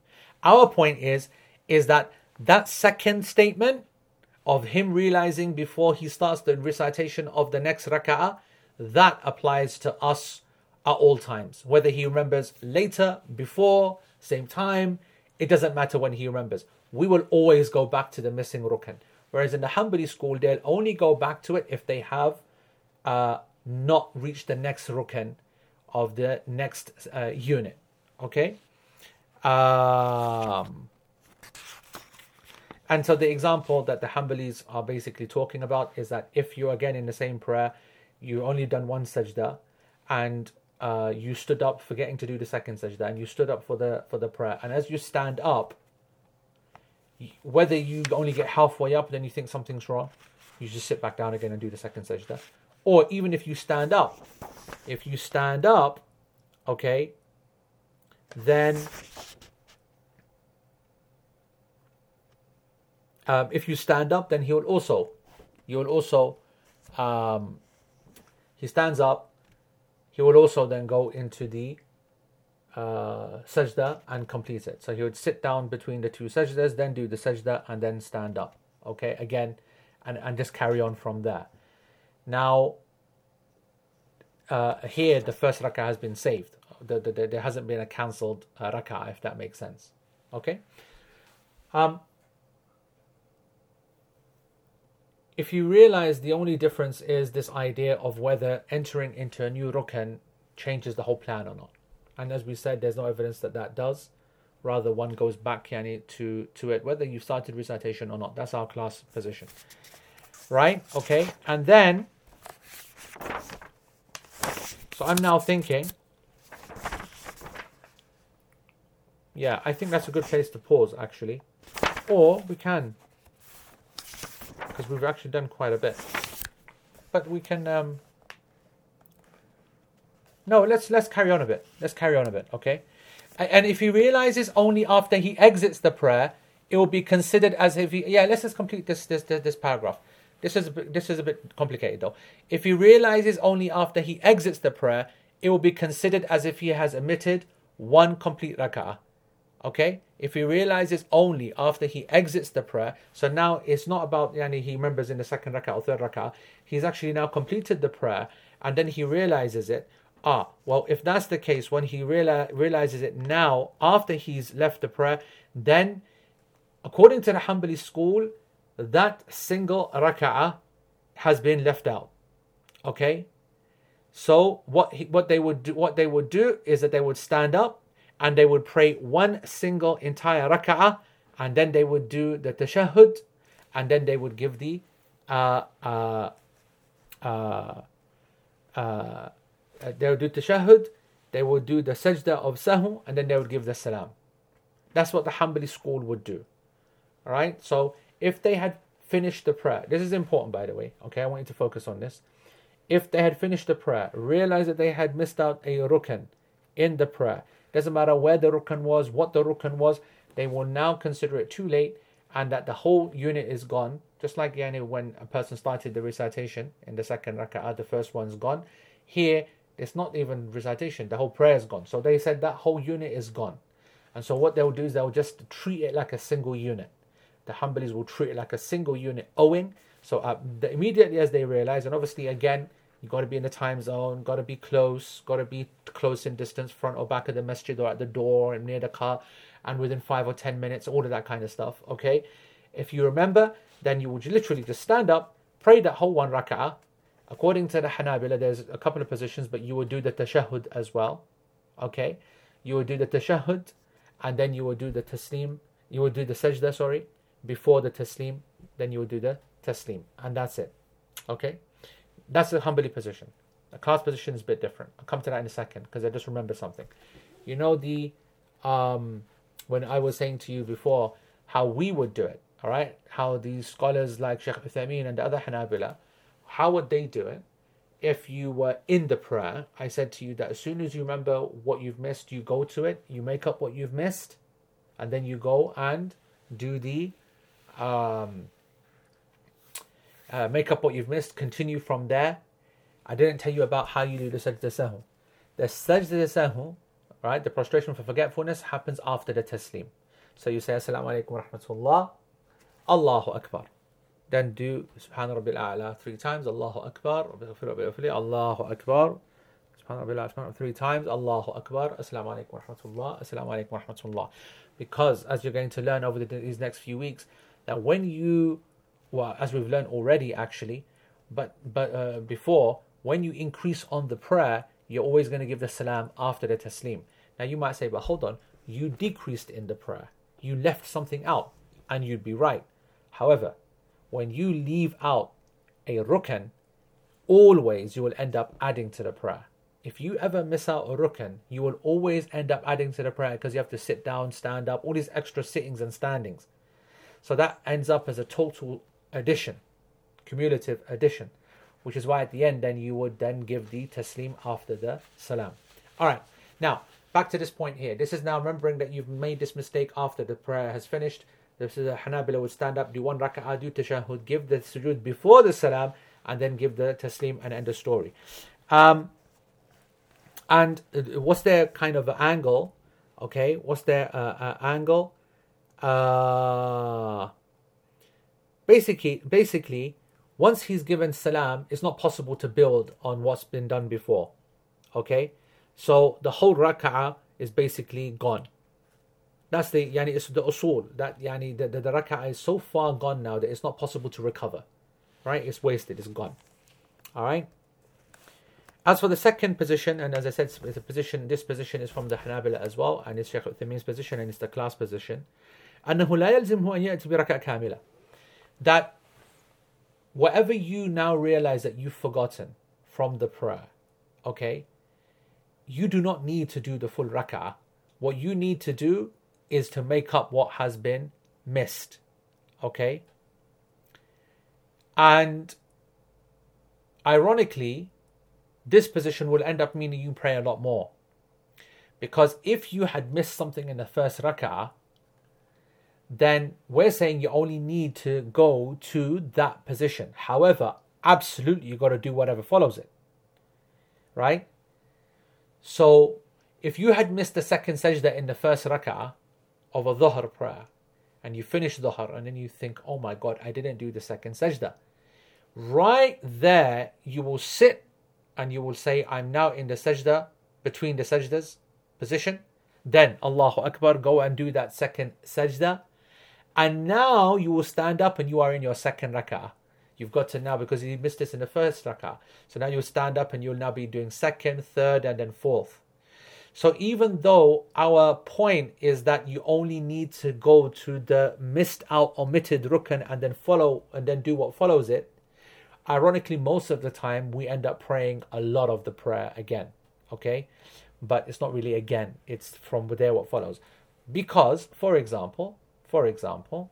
Our point is is that that second statement of him realizing before he starts the recitation of the next rak'ah, that applies to us at all times. Whether he remembers later, before, same time, it doesn't matter when he remembers. We will always go back to the missing rukn. Whereas in the Hanbali school, they'll only go back to it if they have uh, not reached the next rukn of the next uh, unit. Okay? Um, and so the example that the Hanbalis are basically talking about is that if you're again in the same prayer, you only done one sajda, and uh, you stood up forgetting to do the second sajda, and you stood up for the for the prayer, and as you stand up, whether you only get halfway up, then you think something's wrong, you just sit back down again and do the second sajda, or even if you stand up, if you stand up, okay, then um, if you stand up, then he will also, he will also, um, he stands up, he will also then go into the uh, sajda and complete it. So he would sit down between the two sajdas, then do the sajda, and then stand up. Okay, again, and, and just carry on from there. Now, uh, here the first rak'ah has been saved. The, the, the, there hasn't been a cancelled uh, rak'ah, if that makes sense. Okay. Um, if you realize the only difference is this idea of whether entering into a new rukn changes the whole plan or not. And as we said, there's no evidence that that does. Rather, one goes back yani, to, to it, whether you started recitation or not. That's our class position. Right? Okay. And then, so I'm now thinking, yeah, I think that's a good place to pause actually. Or we can because we've actually done quite a bit. But we can. Um, no, let's let's carry on a bit. Let's carry on a bit, okay? And if he realizes only after he exits the prayer, it will be considered as if he. Yeah, let's just complete this this this, this paragraph. This is a bit, this is a bit complicated though. If he realizes only after he exits the prayer, it will be considered as if he has omitted one complete rak'ah. Okay? If he realizes only after he exits the prayer, so now it's not about yani he remembers in the second rak'ah or third rak'ah, he's actually now completed the prayer and then he realizes it. Ah, well, if that's the case, when he reali- realizes it now after he's left the prayer, then according to the Hanbali school, that single rak'ah has been left out. Okay? So what he, what they would do what they would do is that they would stand up and they would pray one single entire rak'ah and then they would do the tashahhud and then they would give the uh, uh, uh, uh, they would do tashahhud they would do the sajda of sahu and then they would give the salam that's what the Hanbali school would do all right so if they had finished the prayer this is important by the way okay I want you to focus on this if they had finished the prayer realize that they had missed out a rukn in the prayer doesn't matter where the rukn was, what the rukn was, they will now consider it too late and that the whole unit is gone. Just like yani, when a person started the recitation in the second rak'ah, the first one's gone. Here, it's not even recitation, the whole prayer is gone. So they said that whole unit is gone. And so what they'll do is they'll just treat it like a single unit. The Hanbalis will treat it like a single unit owing. So uh, the, immediately as they realize, and obviously again, you got to be in the time zone, got to be close, got to be close in distance, front or back of the masjid or at the door and near the car, and within five or ten minutes, all of that kind of stuff. Okay, if you remember, then you would literally just stand up, pray that whole one rak'ah. According to the Hanabila, there's a couple of positions, but you would do the tashahhud as well. Okay, you would do the tashahhud, and then you would do the taslim. You would do the sajda, sorry, before the taslim. Then you will do the taslim, and that's it. Okay. That's the Hanbali position. The class position is a bit different. I'll come to that in a second because I just remember something. You know the um, when I was saying to you before how we would do it, all right? How these scholars like Sheikh Uthaymeen and the other Hanabila, how would they do it? If you were in the prayer, I said to you that as soon as you remember what you've missed, you go to it, you make up what you've missed, and then you go and do the um, uh, make up what you've missed, continue from there. I didn't tell you about how you do the sajda sahu. The sajda sahu, right, the prostration for forgetfulness happens after the taslim. So you say Assalamu alaikum wa rahmatullah, Allahu Akbar. Then do Subhana Rabbil A'la three times, Allahu Akbar, Allahu Akbar, Subhana Rabbil A'la three times, Allahu Akbar, Assalamu alaikum wa rahmatullah, Assalamu alaikum wa rahmatullah. Because as you're going to learn over the, these next few weeks, that when you, well, as we've learned already actually, but but uh, before, when you increase on the prayer, you're always going to give the salam after the taslim. Now you might say, but hold on, you decreased in the prayer, you left something out, and you'd be right. However, when you leave out a rukn, always you will end up adding to the prayer. If you ever miss out a rukn, you will always end up adding to the prayer because you have to sit down, stand up, all these extra sittings and standings. So that ends up as a total addition, cumulative addition, which is why at the end then you would then give the taslim after the salam. All right, now back to this point here. This is now remembering that you've made this mistake after the prayer has finished. This is a Hanabila would stand up, do one rak'ah, do tashahud, give the sujood before the salam, and then give the taslim and end the story. Um, and uh, what's their kind of angle? Okay, what's their uh, uh, angle? Uh, basically, basically, once he's given salam, it's not possible to build on what's been done before. Okay, so the whole rak'ah is basically gone. That's the yani it's the usul that yani the, the, the rak'ah is so far gone now that it's not possible to recover. Right? It's wasted, it's gone. Alright? As for the second position, and as I said, the position this position is from the Hanabila as well, and it's Shaykh Uthaymeen's position and it's the class position. أنه لا يلزمه أن يأتي بركعة كاملة. That whatever you now realize that you've forgotten from the prayer, okay, you do not need to do the full rak'ah. What you need to do is to make up what has been missed. Okay? And ironically, this position will end up meaning you pray a lot more. Because if you had missed something in the first rak'ah, then we're saying you only need to go to that position. However, absolutely you've got to do whatever follows it. Right? So if you had missed the second sajda in the first rak'ah of a dhuhr prayer, and you finish dhuhr, and then you think, oh my god, I didn't do the second sajda. Right there, you will sit and you will say, I'm now in the sajda, between the sajdas position. Then, Allahu Akbar, go and do that second sajda. And now you will stand up and you are in your second rak'ah. You've got to now, because you missed this in the first rak'ah. So now you'll stand up and you'll now be doing second, third, and then fourth. So even though our point is that you only need to go to the missed out, omitted rukn and then follow and then do what follows it, ironically, most of the time we end up praying a lot of the prayer again. Okay? But it's not really again, it's from there what follows. Because, for example, for example,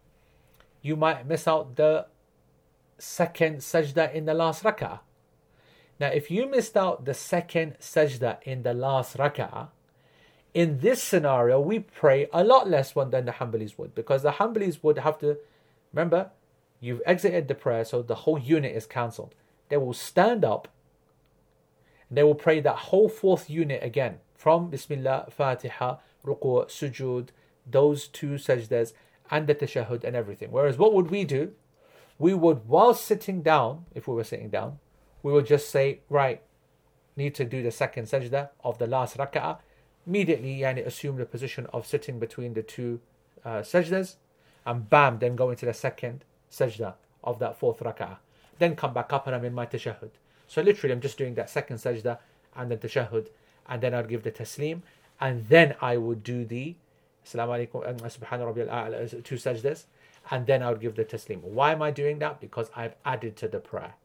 you might miss out the second sajda in the last rak'ah. Now, if you missed out the second sajda in the last rak'ah, in this scenario, we pray a lot less one than the Hanbalis would because the Hanbalis would have to remember you've exited the prayer, so the whole unit is cancelled. They will stand up and they will pray that whole fourth unit again from Bismillah, Fatiha, Ruku, Sujud, those two sajdas, and the tashahud and everything. Whereas what would we do? We would, while sitting down, if we were sitting down, we would just say, right, need to do the second sajda of the last rak'ah. Immediately, yani assume the position of sitting between the two uh, sajdas, and bam, then go into the second sajda of that fourth rak'ah. Then come back up and I'm in my tashahud. So literally, I'm just doing that second sajda and the tashahud, and then I'd give the taslim, and then I would do the Assalamu alaikum, uh, subhana rabbil a'la, two sajdas, and then I would give the taslim. Why am I doing that? Because I've added to the prayer.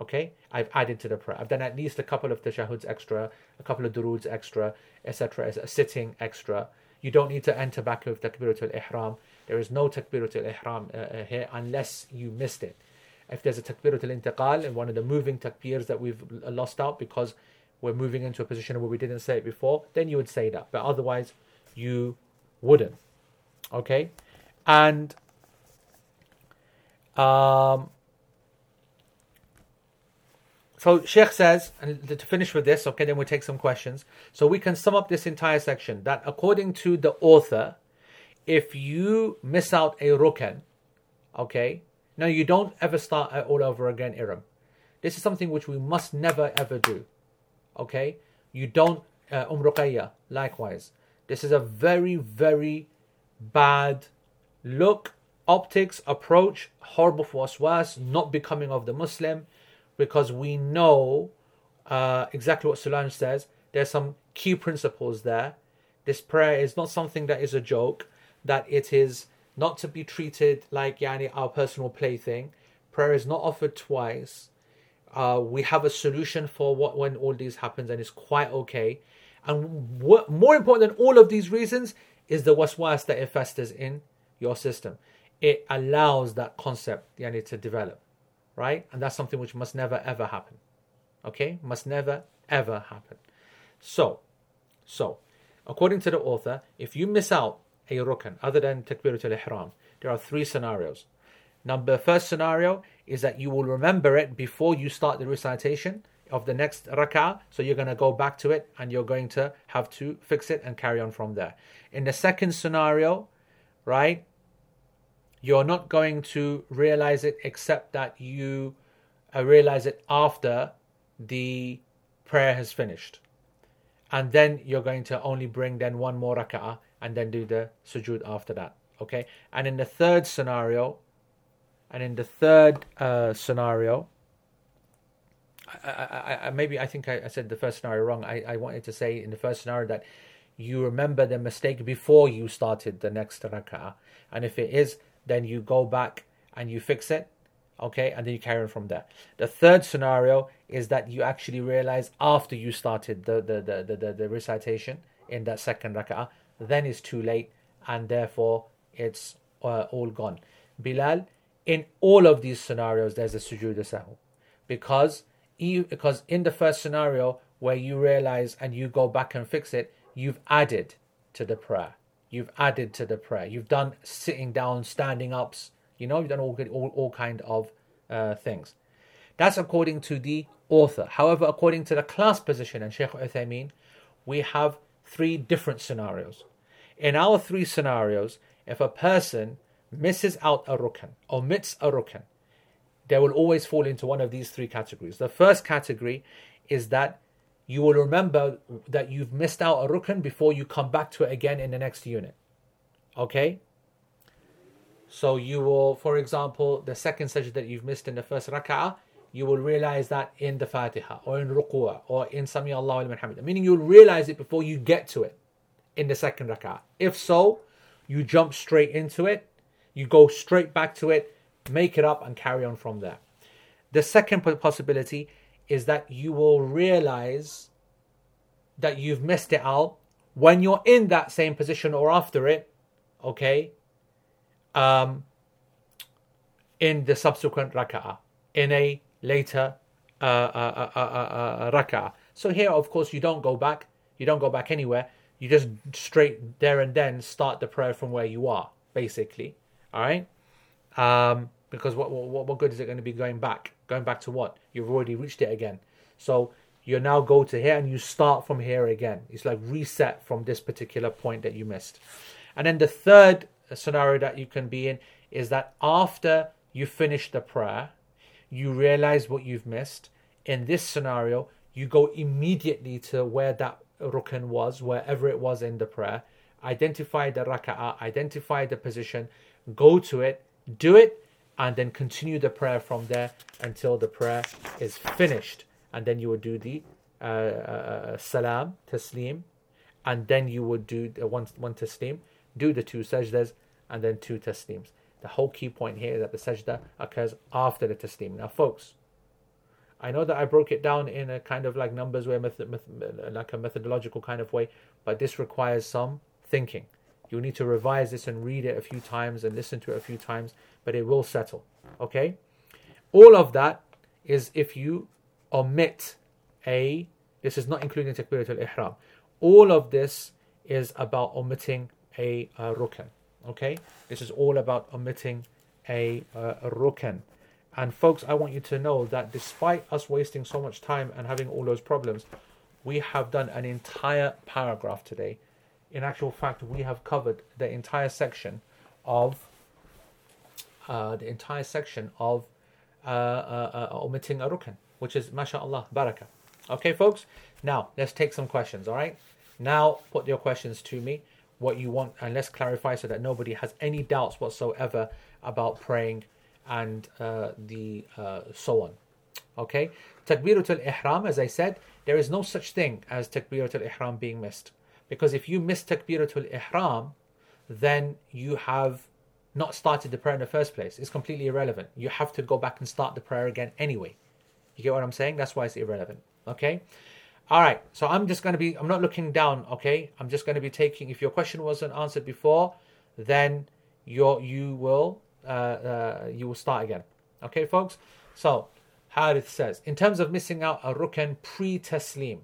Okay, I've added to the prayer. I've done at least a couple of tashahuds extra, a couple of duroods extra, etc. A sitting extra. You don't need to enter back with takbiratul ihram. There is no takbiratul ihram uh, uh, here unless you missed it. If there's a takbiratul intiqal and one of the moving takbirs that we've lost out because we're moving into a position where we didn't say it before, then you would say that. But otherwise, you wouldn't. Okay, and um, so Sheikh says, and to finish with this, okay, then we'll take some questions. So we can sum up this entire section that according to the author, if you miss out a rukan, okay, now you don't ever start all over again, Iram. This is something which we must never ever do, okay? You don't, uh, Ruqayya, likewise. This is a very, very bad look, optics, approach, horrible for us, waswas, not becoming of the Muslim, because we know uh, exactly what Solange says. There's some key principles there. This prayer is not something that is a joke, that it is not to be treated like yani our personal plaything. Prayer is not offered twice. Uh, we have a solution for what when all these happens, and it's quite okay. And what, more important than all of these reasons is the waswas that it festers in your system. It allows that concept yani, to develop right? And that's something which must never ever happen. Okay? Must never ever happen. So, so, according to the author, if you miss out a rukn other than takbiratul ihram, there are three scenarios. Number first scenario is that you will remember it before you start the recitation of the next rak'ah. So you're going to go back to it and you're going to have to fix it and carry on from there. In the second scenario, right, you're not going to realize it except that you uh, realize it after the prayer has finished. And then you're going to only bring then one more rak'ah and then do the sujood after that. Okay? And in the third scenario, and in the third uh, scenario, I, I, I, maybe I think I, said the first scenario wrong. I, I wanted to say in the first scenario that you remember the mistake before you started the next rak'ah. And if it is then you go back and you fix it okay and then you carry on from there the third scenario is that you actually realize after you started the the the the, the, the recitation in that second rak'ah then it's too late and therefore it's uh, all gone bilal in all of these scenarios there's a sujood sahu because because in the first scenario where you realize and you go back and fix it you've added to the prayer you've added to the prayer. You've done sitting down, standing ups. You know, you've done all all, all kind of uh, things. That's according to the author. However, according to the class position and Sheikh Uthaymeen, we have three different scenarios. In our three scenarios, if a person misses out a rukn, omits a rukn, they will always fall into one of these three categories. The first category is that you will remember that you've missed out a rukn before you come back to it again in the next unit. Okay? So you will, for example, the second sajda that you've missed in the first rak'ah, you will realize that in the Fatiha or in Ruku'ah or in Sami Allah liman hamid. Meaning you'll realize it before you get to it in the second rak'ah. If so, you jump straight into it, you go straight back to it, make it up and carry on from there. The second possibility is that you will realize that you've missed it out when you're in that same position or after it, okay, um, in the subsequent rak'ah, in a later uh, uh, uh, uh, uh rak'ah. So here, of course, you don't go back. You don't go back anywhere. You just straight there and then start the prayer from where you are, basically. All right. Um, because what, what what good is it going to be going back? Going back to what? You've already reached it again. So you now go to here and you start from here again. It's like reset from this particular point that you missed. And then the third scenario that you can be in is that after you finish the prayer, you realize what you've missed. In this scenario, you go immediately to where that rukn was, wherever it was in the prayer, identify the raka'ah, identify the position, go to it, do it, and then continue the prayer from there until the prayer is finished. And then you would do the uh, uh, salam, taslim, and then you would do the one, one taslim, do the two sajdas, and then two taslims. The whole key point here is that the sajda occurs after the taslim. Now, folks, I know that I broke it down in a kind of like numbers way, method, method, like a methodological kind of way, but this requires some thinking. You'll need to revise this and read it a few times and listen to it a few times but it will settle. Okay? All of that is if you omit a, this is not including takbiratul ihram. All of this is about omitting a, a. Okay? This is all about omitting a, rukn. And folks, I want you to know that despite us wasting so much time and having all those problems, we have done an entire paragraph today. In actual fact, we have covered the entire section of uh, the entire section of uh, uh, uh, omitting a rukn, which is mashallah barakah. Okay, folks. Now let's take some questions. All right. Now put your questions to me, what you want, and let's clarify so that nobody has any doubts whatsoever about praying and uh, the uh, so on. Okay. Takbiratul ihram, as I said, there is no such thing as takbiratul ihram being missed, because if you miss takbiratul ihram, then you have not started the prayer in the first place. It's completely irrelevant. You have to go back and start the prayer again anyway. You get what I'm saying? That's why it's irrelevant. Okay? All right. So I'm just going to be, I'm not looking down. Okay? I'm just going to be taking, if your question wasn't answered before, then you you will, uh, uh, you will start again. Okay, folks? So, Harith says, in terms of missing out a rukn pre taslim,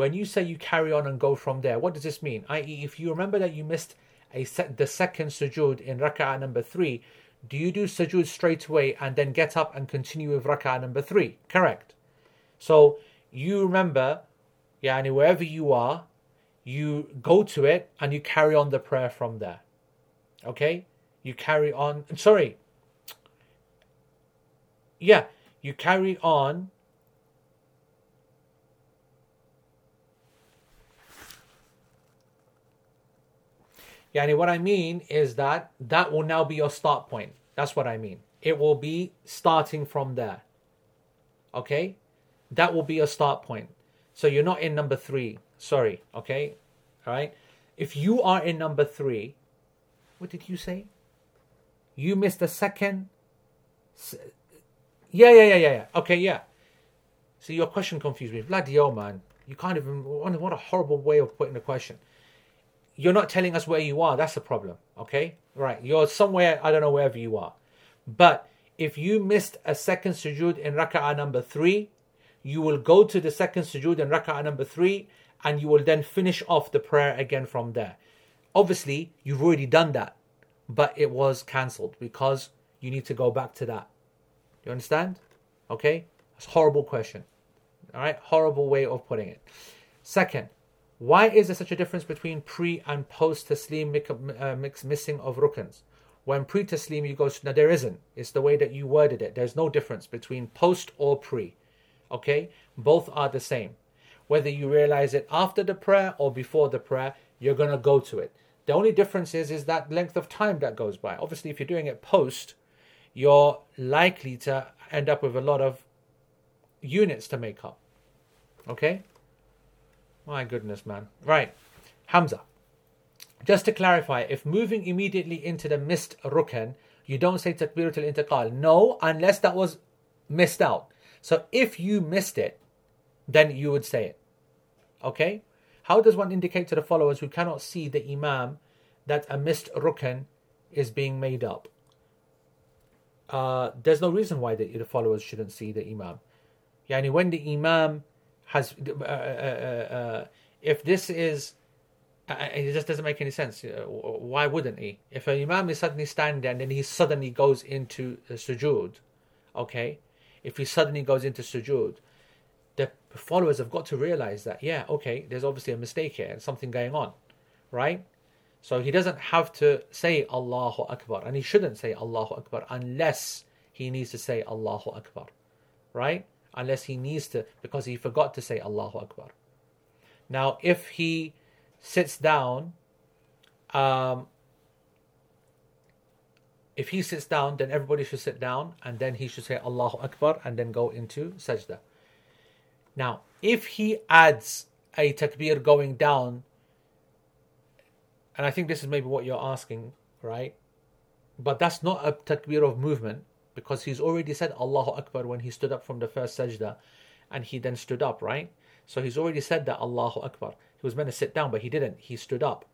when you say you carry on and go from there, what does this mean? I.e., if you remember that you missed a set, the second sujood in rak'ah number three, do you do sujood straight away and then get up and continue with rak'ah number three? Correct. So you remember, yani wherever you are, you go to it and you carry on the prayer from there. Okay? You carry on. Sorry. Yeah, you carry on Yani what I mean is that that will now be your start point. That's what I mean. It will be starting from there. Okay? That will be your start point. So you're not in number three. Sorry. Okay? All right? If you are in number three, what did you say? You missed the second. Yeah, yeah, yeah, yeah, yeah. Okay, yeah. See, your question confused me. Bloody hell, man. You can't even. What a horrible way of putting the question you're not telling us where you are. That's the problem. Okay? Right. You're somewhere, I don't know, wherever you are. But if you missed a second sujood in raka'ah number three, you will go to the second sujood in raka'ah number three and you will then finish off the prayer again from there. Obviously, you've already done that, but it was cancelled because you need to go back to that. You understand? Okay? That's horrible question. All right? Horrible way of putting it. Second, why is there such a difference between pre and post taslim uh, mix missing of rukns? When pre taslim you go, now there isn't. It's the way that you worded it. There's no difference between post or pre. Okay? Both are the same. Whether you realize it after the prayer or before the prayer, you're going to go to it. The only difference is, is that length of time that goes by. Obviously, if you're doing it post, you're likely to end up with a lot of units to make up. Okay? My goodness, man. Right. Hamza. Just to clarify, if moving immediately into the missed rukn, you don't say takbiratul intiqal. No, unless that was missed out. So if you missed it, then you would say it. Okay? How does one indicate to the followers who cannot see the imam that a missed rukn is being made up? Uh, there's no reason why the, the followers shouldn't see the imam. Yani when the imam has uh, uh, uh, uh, if this is uh, it just doesn't make any sense. Why wouldn't he? If an imam is suddenly standing and then he suddenly goes into sujood, okay? If he suddenly goes into sujood, the followers have got to realize that, yeah, okay, there's obviously a mistake here and something going on, right? So he doesn't have to say Allahu Akbar, and he shouldn't say Allahu Akbar unless he needs to say Allahu Akbar, right? Unless he needs to, because he forgot to say Allahu Akbar. Now, if he sits down, um, if he sits down, then everybody should sit down, and then he should say Allahu Akbar, and then go into sajda. Now, if he adds a takbir going down, and I think this is maybe what you're asking, right? But that's not a takbir of movement because he's already said Allahu Akbar when he stood up from the first sajda and he then stood up, right? So he's already said that Allahu Akbar. He was meant to sit down, but he didn't. He stood up.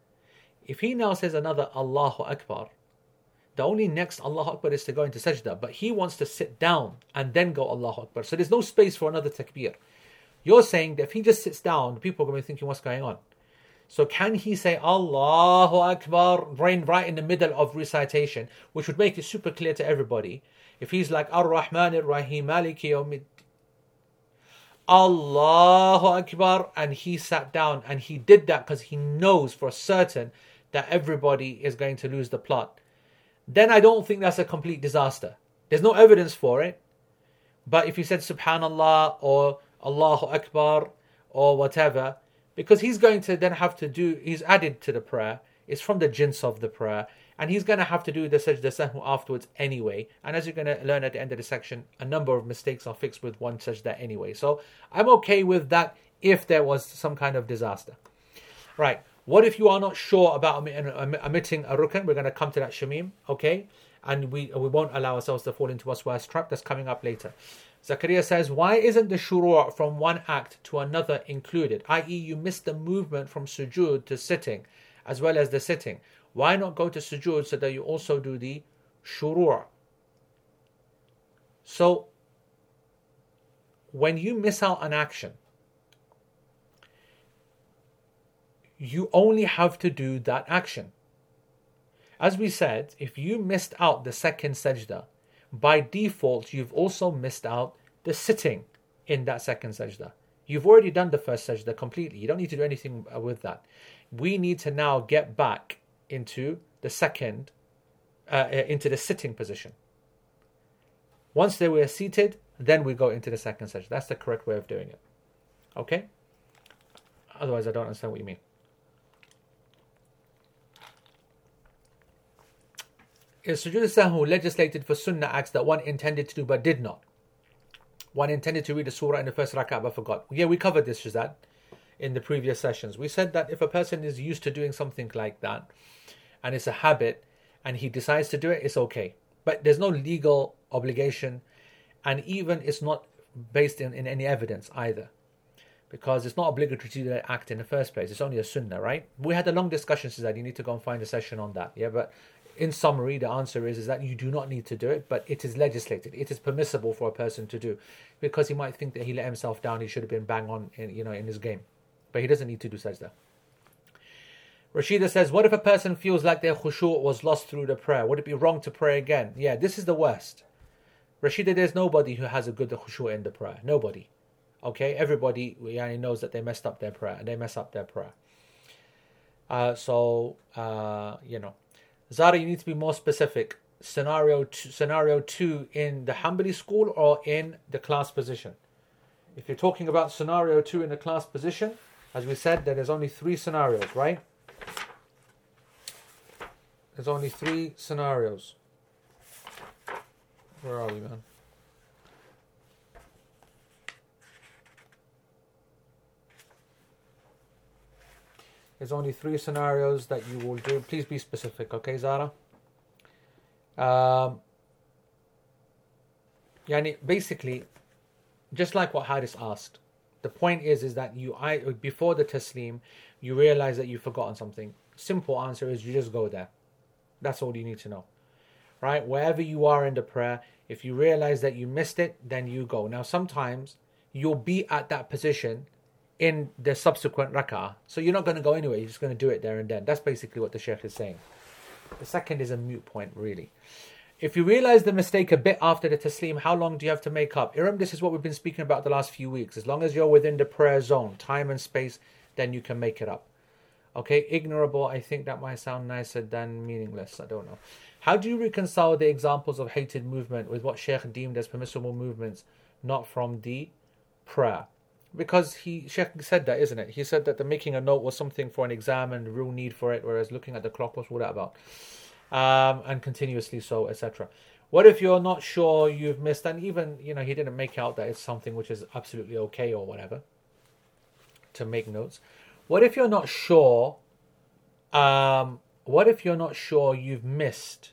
If he now says another Allahu Akbar, the only next Allahu Akbar is to go into sajda, but he wants to sit down and then go Allahu Akbar. So there's no space for another takbir. You're saying that if he just sits down, people are going to be thinking, what's going on? So can he say Allahu Akbar right, right in the middle of recitation, which would make it super clear to everybody? If he's like Ar-Rahman Ar-Rahim Maliki Allahu Akbar and he sat down and he did that because he knows for certain that everybody is going to lose the plot, then I don't think that's a complete disaster. There's no evidence for it. But if he said Subhanallah or Allahu Akbar or whatever, because he's going to then have to do, he's added to the prayer, it's from the jins of the prayer, and he's going to have to do the sajda afterwards anyway. And as you're going to learn at the end of the section, a number of mistakes are fixed with one sajda anyway. So I'm okay with that if there was some kind of disaster. Right. What if you are not sure about omitting a rukn? We're going to come to that shamim, okay? And we we won't allow ourselves to fall into a waswas trap. That's coming up later. Zakaria says, why isn't the shuru' from one act to another included? I.e., you missed the movement from sujud to sitting, as well as the sitting. Why not go to sujood so that you also do the shuru'? So, when you miss out an action, you only have to do that action. As we said, if you missed out the second sajda, by default, you've also missed out the sitting in that second sajda. You've already done the first sajda completely. You don't need to do anything with that. We need to now get back into the second, uh, into the sitting position. Once they were seated, then we go into the second sajda. That's the correct way of doing it. Okay? Otherwise, I don't understand what you mean. is sujood sahwu legislated for sunnah acts that one intended to do but did not? One intended to read a surah in the first rak'ah but forgot. Yeah, we covered this, Shazad, in the previous sessions. We said that if a person is used to doing something like that and it's a habit and he decides to do it, it's okay. But there's no legal obligation and even it's not based in, in any evidence either because it's not obligatory to do that act in the first place. It's only a sunnah, right? We had a long discussion, that you need to go and find a session on that. Yeah, but in summary, the answer is, is that you do not need to do it, but it is legislated. It is permissible for a person to do, because he might think that he let himself down. He should have been bang on, in, you know, in his game, but he doesn't need to do sajda. Rashida says, "What if a person feels like their khushu' was lost through the prayer? Would it be wrong to pray again?" Yeah, this is the worst. Rashida, there's nobody who has a good khushu' in the prayer. Nobody. Okay, everybody yani, knows that they messed up their prayer and they mess up their prayer. Uh, so uh, you know, Zara, you need to be more specific. Scenario two, scenario two in the Hanbali school or in the class position. If you're talking about scenario two in the class position, as we said, that there's only three scenarios, right? There's only three scenarios. Where are we, man? There's only three scenarios that you will do. Please be specific, okay, Zara? Um, yani basically, just like what Haris asked, the point is is that you I before the taslim, you realize that you've forgotten something. Simple answer is you just go there. That's all you need to know. Right? Wherever you are in the prayer, if you realize that you missed it, then you go. Now sometimes you'll be at that position in the subsequent rak'ah. So you're not going to go anywhere, you're just going to do it there and then. That's basically what the Sheikh is saying. The second is a mute point, really. If you realize the mistake a bit after the taslim, how long do you have to make up? Iram, this is what we've been speaking about the last few weeks. As long as you're within the prayer zone, time and space, then you can make it up. Okay, ignorable, I think that might sound nicer than meaningless. I don't know. How do you reconcile the examples of hated movement with what Sheikh deemed as permissible movements, not from the prayer? because he Sheikh said that, isn't it? He said that the making a note was something for an exam and real need for it, whereas looking at the clock was all that about, um, and continuously so, etc. What if you're not sure you've missed, and even you know he didn't make out that it's something which is absolutely okay or whatever to make notes. What if you're not sure? Um, what if you're not sure you've missed?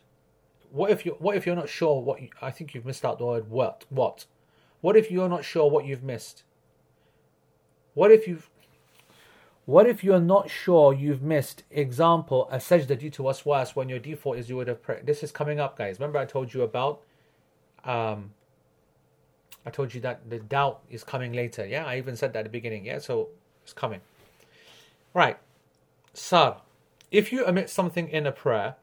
What if you What if you're not sure what? You, I think you've missed out the word what what. What if you're not sure what you've missed? What if you what if you're not sure you've missed, example, a sajda due to waswas when your default is you would have prayed? This is coming up, guys. Remember I told you about, um, I told you that the doubt is coming later. Yeah, I even said that at the beginning. Yeah, so it's coming. Right. Sar, if you omit something in a prayer,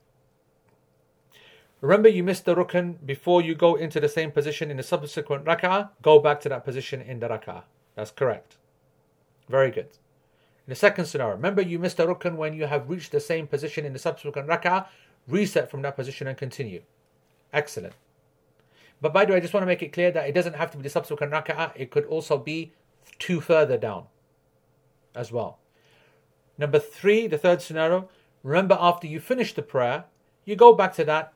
remember you missed the rukn before you go into the same position in the subsequent rak'ah, go back to that position in the rak'ah. That's correct. Very good. In the second scenario, remember you missed a rukn when you have reached the same position in the subsequent rak'ah, reset from that position and continue. Excellent. But by the way, I just want to make it clear that it doesn't have to be the subsequent rak'ah, it could also be two further down as well. Number three, the third scenario, remember after you finish the prayer, you go back to that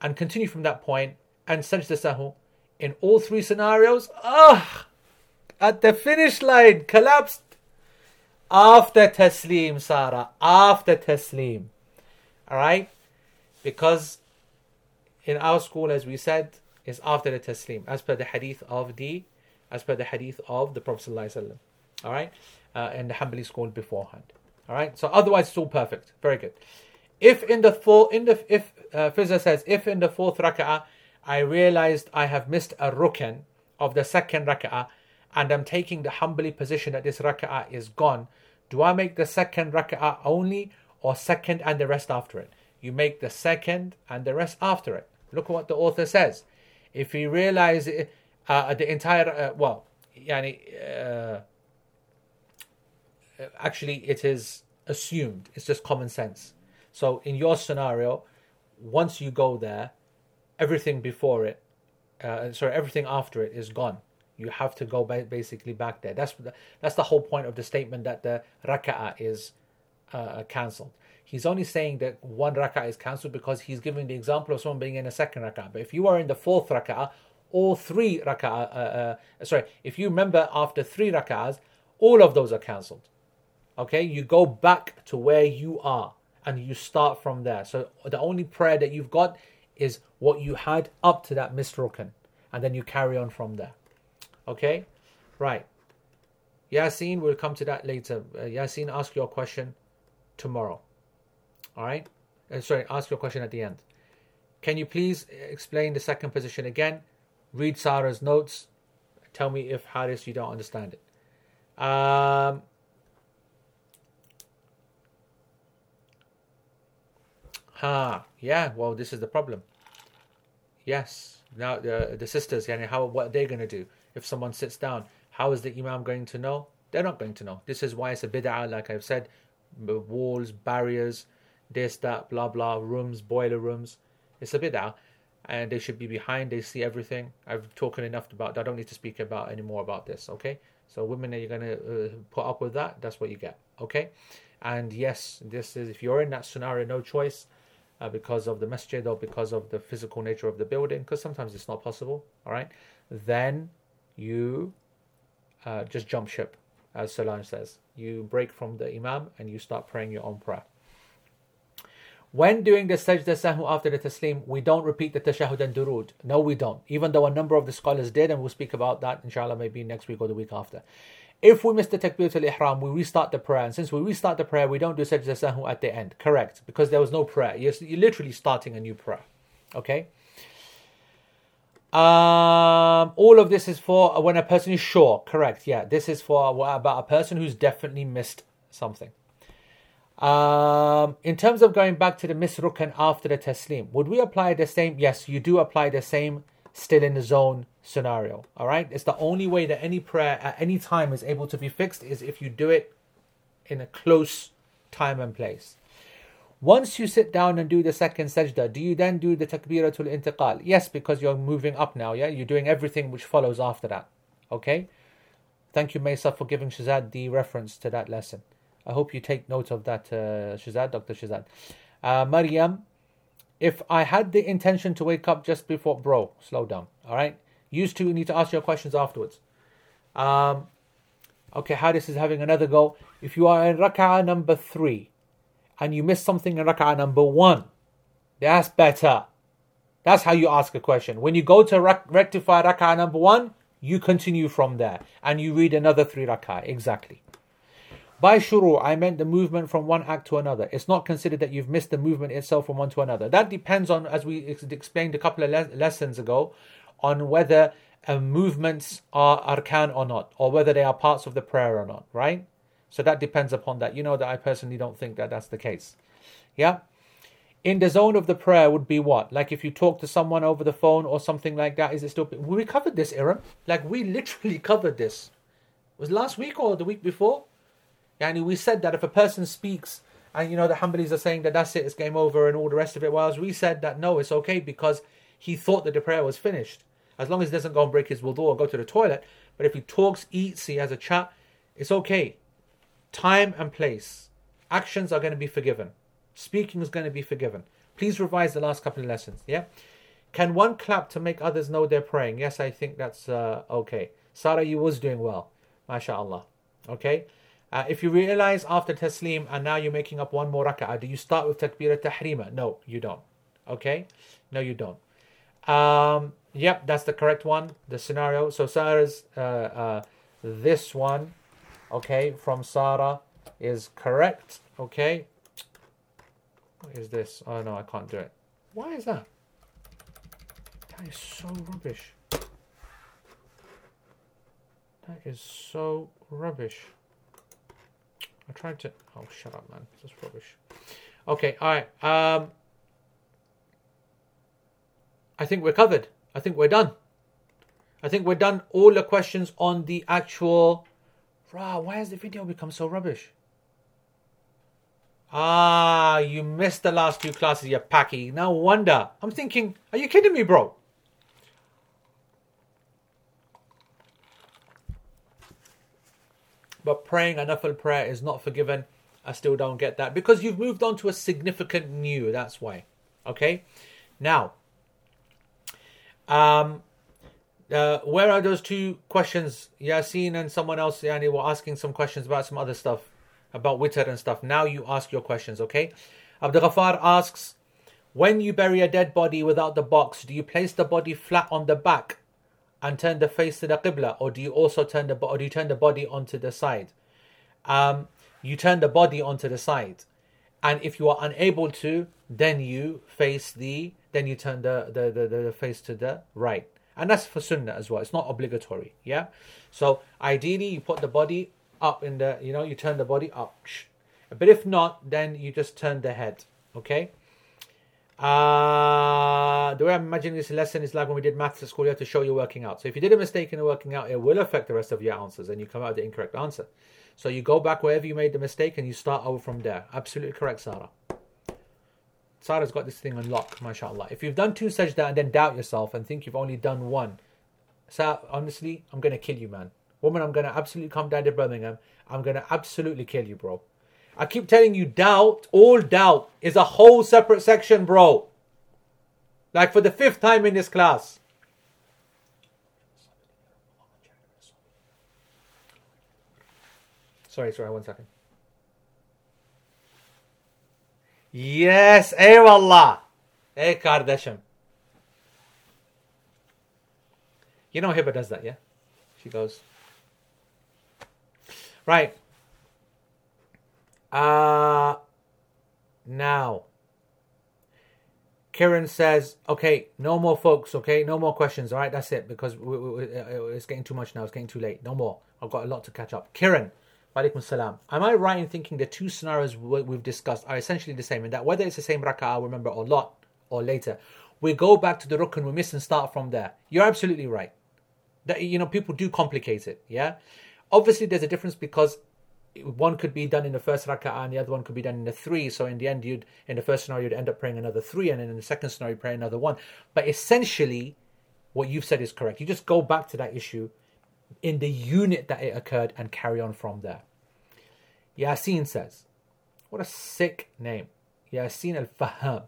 and continue from that point and sajda sahu. In all three scenarios, ah, at the finish line, collapsed after taslim, Sarah, after taslim. Alright? Because in our school, as we said, is after the taslim, as per the hadith of the, as per the hadith of the Prophet. Alright? Uh, and the Hanbali school beforehand. All right. So otherwise, it's all perfect. Very good. If in the four, in the if uh, Fizza says if in the fourth rak'ah I realized I have missed a rukn of the second rak'ah and I'm taking the Hanbali position that this rak'ah is gone, do I make the second rak'ah only or second and the rest after it? You make the second and the rest after it. Look at what the author says. If you realize uh, the entire, uh, well, yani, uh, actually it is assumed. It's just common sense. So in your scenario, once you go there, everything before it, uh, sorry, everything after it is gone. You have to go basically back there. That's the, that's the whole point of the statement that the raka'ah is uh, cancelled. He's only saying that one raka'ah is cancelled because he's giving the example of someone being in a second raka'ah. But if you are in the fourth raka'ah, all three raka'ah, uh, uh, sorry, if you remember after three raka'ahs, all of those are cancelled. Okay, you go back to where you are and you start from there. So the only prayer that you've got is what you had up to that misroken, and then you carry on from there. Okay, right. Yasin, we'll come to that later. Uh, Yasin, ask your question tomorrow. All right. Uh, sorry, ask your question at the end. Can you please explain the second position again? Read Sarah's notes. Tell me if Haris you don't understand it. Um, Ha, yeah, well, this is the problem. Yes, now the, the sisters, yani how, what are they going to do? If someone sits down, how is the imam going to know? They're not going to know. This is why it's a bid'ah, like I've said, walls, barriers, this, that, blah, blah, rooms, boiler rooms. It's a bid'ah. And they should be behind, they see everything. I've talked enough about that. I don't need to speak about any more about this, okay? So women, are you going to uh, put up with that? That's what you get, okay? And yes, this is, if you're in that scenario, no choice uh, because of the masjid or because of the physical nature of the building, because sometimes it's not possible, all right, then you uh, just jump ship, as Solange says. You break from the imam and you start praying your own prayer. When doing the sajda sahu after the taslim, we don't repeat the tashahud and durud. No, we don't. Even though a number of the scholars did, and we'll speak about that inshallah maybe next week or the week after. If we miss the takbir al ihram, we restart the prayer. And since we restart the prayer, we don't do sajda sahu at the end. Correct. Because there was no prayer. You're, you're literally starting a new prayer. Okay? Um, all of this is for when a person is sure. Correct. Yeah. This is for about a person who's definitely missed something. Um, in terms of going back to the misrukan after the taslim, would we apply the same? Yes, you do apply the same still in the zone scenario. All right, it's the only way that any prayer at any time is able to be fixed is if you do it in a close time and place. Once you sit down and do the second sajda, do you then do the takbiratul intiqal? Yes, because you're moving up now. Yeah, you're doing everything which follows after that. Okay. Thank you, Mesa, for giving Shazad the reference to that lesson. I hope you take note of that, uh, Shazad, Dr. Shazad. Uh, Maryam, if I had the intention to wake up just before, bro, slow down. All right. Used to need to ask your questions afterwards. Um, okay, Hadis is having another go. If you are in rak'ah number three and you miss something in rak'ah number one, that's better. That's how you ask a question. When you go to rectify rak'ah number one, you continue from there and you read another three rak'ah. Exactly. By shuru, I meant the movement from one act to another. It's not considered that you've missed the movement itself from one to another. That depends on, as we explained a couple of le- lessons ago, on whether uh, movements are arkan or not, or whether they are parts of the prayer or not, right? So that depends upon that. You know that I personally don't think that that's the case. Yeah? In the zone of the prayer would be what? Like if you talk to someone over the phone or something like that, is it still. We covered this, Aaron. Like we literally <laughs> covered this. It was last week or the week before? And we said that if a person speaks and you know the Hanbalis are saying that that's it, it's game over and all the rest of it, whereas we said that no, it's okay because he thought that the prayer was finished. As long as he doesn't go and break his wudu or go to the toilet. But if he talks, eats, he has a chat, it's okay. Time and place. Actions are going to be forgiven. Speaking is going to be forgiven. Please revise the last couple of lessons. Yeah? Can one clap to make others know they're praying? Yes, I think that's uh, okay. Sarah, you was doing well. MashaAllah. Okay? Uh, if you realize after taslim and now you're making up one more rak'ah, do you start with takbir tahrima? No, you don't. Okay? No, you don't. Um, yep, that's the correct one. The scenario. So Sarah's uh, uh, this one, okay, from Sarah is correct. Okay. What is this? Oh no, I can't do it. Why is that? That is so rubbish. That is so rubbish. I tried to. Oh, shut up, man. This is rubbish. Okay, all right. Um, I think we're covered. I think we're done. I think we're done. All the questions on the actual. Rah, why has the video become so rubbish? Ah, you missed the last two classes, you packy. No wonder. I'm thinking, are you kidding me, bro? But praying a nafil prayer is not forgiven. I still don't get that because you've moved on to a significant new. That's why. Okay. Now, um, uh, where are those two questions? Yasin and someone else, Yani, were asking some questions about some other stuff, about witr and stuff. Now you ask your questions, okay? Abdul Ghaffar asks, when you bury a dead body without the box, do you place the body flat on the back and turn the face to the qibla, or do you also turn the or do you turn the body onto the side? Um, you turn the body onto the side, and if you are unable to, then you face the then you turn the the, the, the face to the right, and that's for sunnah as well. It's not obligatory, yeah. So ideally, you put the body up in the you know you turn the body up, but if not, then you just turn the head, okay. Uh, the way I'm imagining this lesson is like when we did maths at school, you have to show you're working out. So if you did a mistake in the working out, it will affect the rest of your answers and you come out with the incorrect answer. So you go back wherever you made the mistake and you start over from there. Absolutely correct, Sarah. Sarah's got this thing on lock, mashallah. If you've done two sajda and then doubt yourself and think you've only done one, Sarah, honestly, I'm going to kill you, man. Woman, I'm going to absolutely come down to Birmingham. I'm going to absolutely kill you, bro. I keep telling you, doubt, all doubt is a whole separate section, bro. Like for the fifth time in this class. Sorry, sorry, one second. Yes, eyvallah. Ey kardeşim. You know Hiba does that, yeah? She goes. Right. Uh now. Kieran says, "Okay, no more folks. Okay, no more questions. All right, that's it because we, we, it's getting too much now. It's getting too late. No more. I've got a lot to catch up." Kieran, Walaikum salam. Am I right in thinking the two scenarios we've discussed are essentially the same, and that whether it's the same rak'ah, remember, or lot, or later, we go back to the rukn we miss and start from there. You're absolutely right. That you know, people do complicate it. Yeah, obviously there's a difference because one could be done in the first rak'ah and the other one could be done in the three. So in the end, you'd in the first scenario you'd end up praying another three, and then in the second scenario you pray another one. But essentially, what you've said is correct. You just go back to that issue in the unit that it occurred and carry on from there. Yasin says, "What a sick name, Yasin al Faham."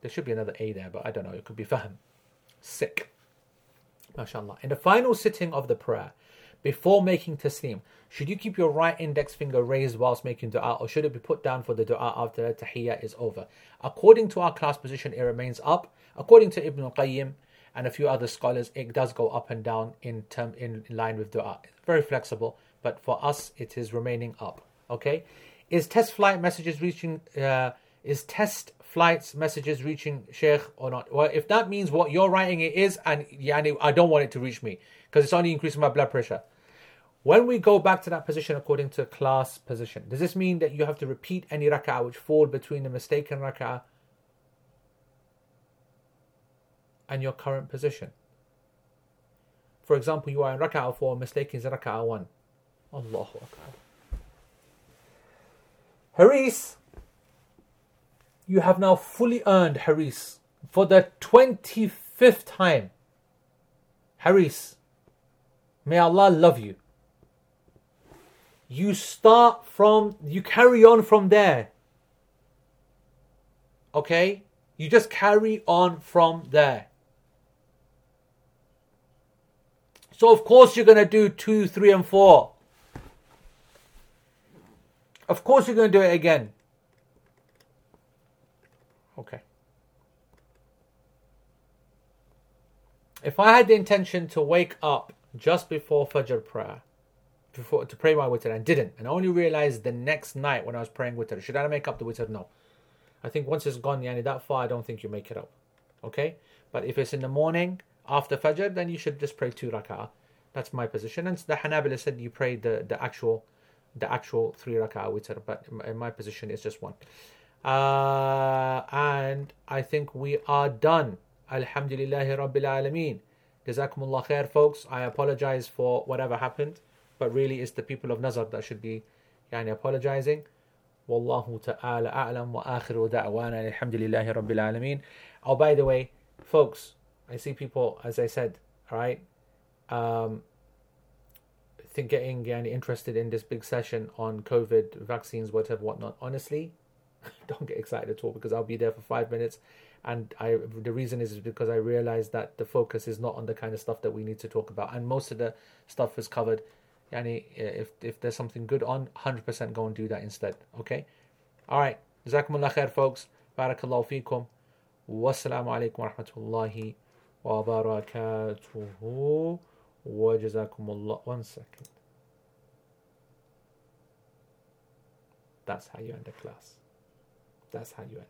There should be another A there, but I don't know. It could be Faham. Sick. MashaAllah. In the final sitting of the prayer, before making taslim, should you keep your right index finger raised whilst making dua, or should it be put down for the dua after the tahiyyah is over? According to our class position, it remains up. According to Ibn al-Qayyim and a few other scholars, it does go up and down in term in line with dua. Very flexible, but for us, it is remaining up. Okay, is test flight messages reaching? Uh, is test flights messages reaching Sheikh or not? Well, if that means what you're writing it is, and yani, I don't want it to reach me because it's only increasing my blood pressure. When we go back to that position according to class position, does this mean that you have to repeat any rak'ah which fall between the mistaken rak'ah and your current position? For example, you are in rak'ah 4, mistaking is rak'ah 1. Allahu Akbar. Haris, you have now fully earned Haris for the 25th time. Haris, may Allah love you. You start from, you carry on from there. Okay? You just carry on from there. So, of course, you're going to do two, three, and four. Of course, you're going to do it again. Okay. If I had the intention to wake up just before Fajr prayer, before to pray my witr and didn't, and only realized the next night when I was praying witr, should I make up the witr? No. I think once it's gone, yani that far, I don't think you make it up. Okay? But if it's in the morning after Fajr, then you should just pray two rak'ah. That's my position. And the Hanabila said you pray the, the actual the actual three rak'ah witr, but in my position it's just one. Uh, and I think we are done. Alhamdulillahi Rabbil Alameen. Jazakumullah khair, folks. I apologize for whatever happened, but really it's the people of Nazar that should be yani, apologizing. Wallahu ta'ala a'lam wa akhiru da'wana alhamdulillahi Rabbil Alameen. Oh, by the way, folks, I see people, as I said, right, um, think getting yani, interested in this big session on COVID vaccines, whatever, whatnot. Honestly, <laughs> don't get excited at all because I'll be there for five minutes, and I the reason is because I realize that the focus is not on the kind of stuff that we need to talk about, and most of the stuff is covered. Yani, if if there's something good on, hundred percent go and do that instead. Okay, all right. Jazakumullah khair, folks. Barakallahu feekum. Wassalamu alaikum wa rahmatullahi wa barakatuhu. Wajazakumullah. One second. That's how you end a class. That's how you end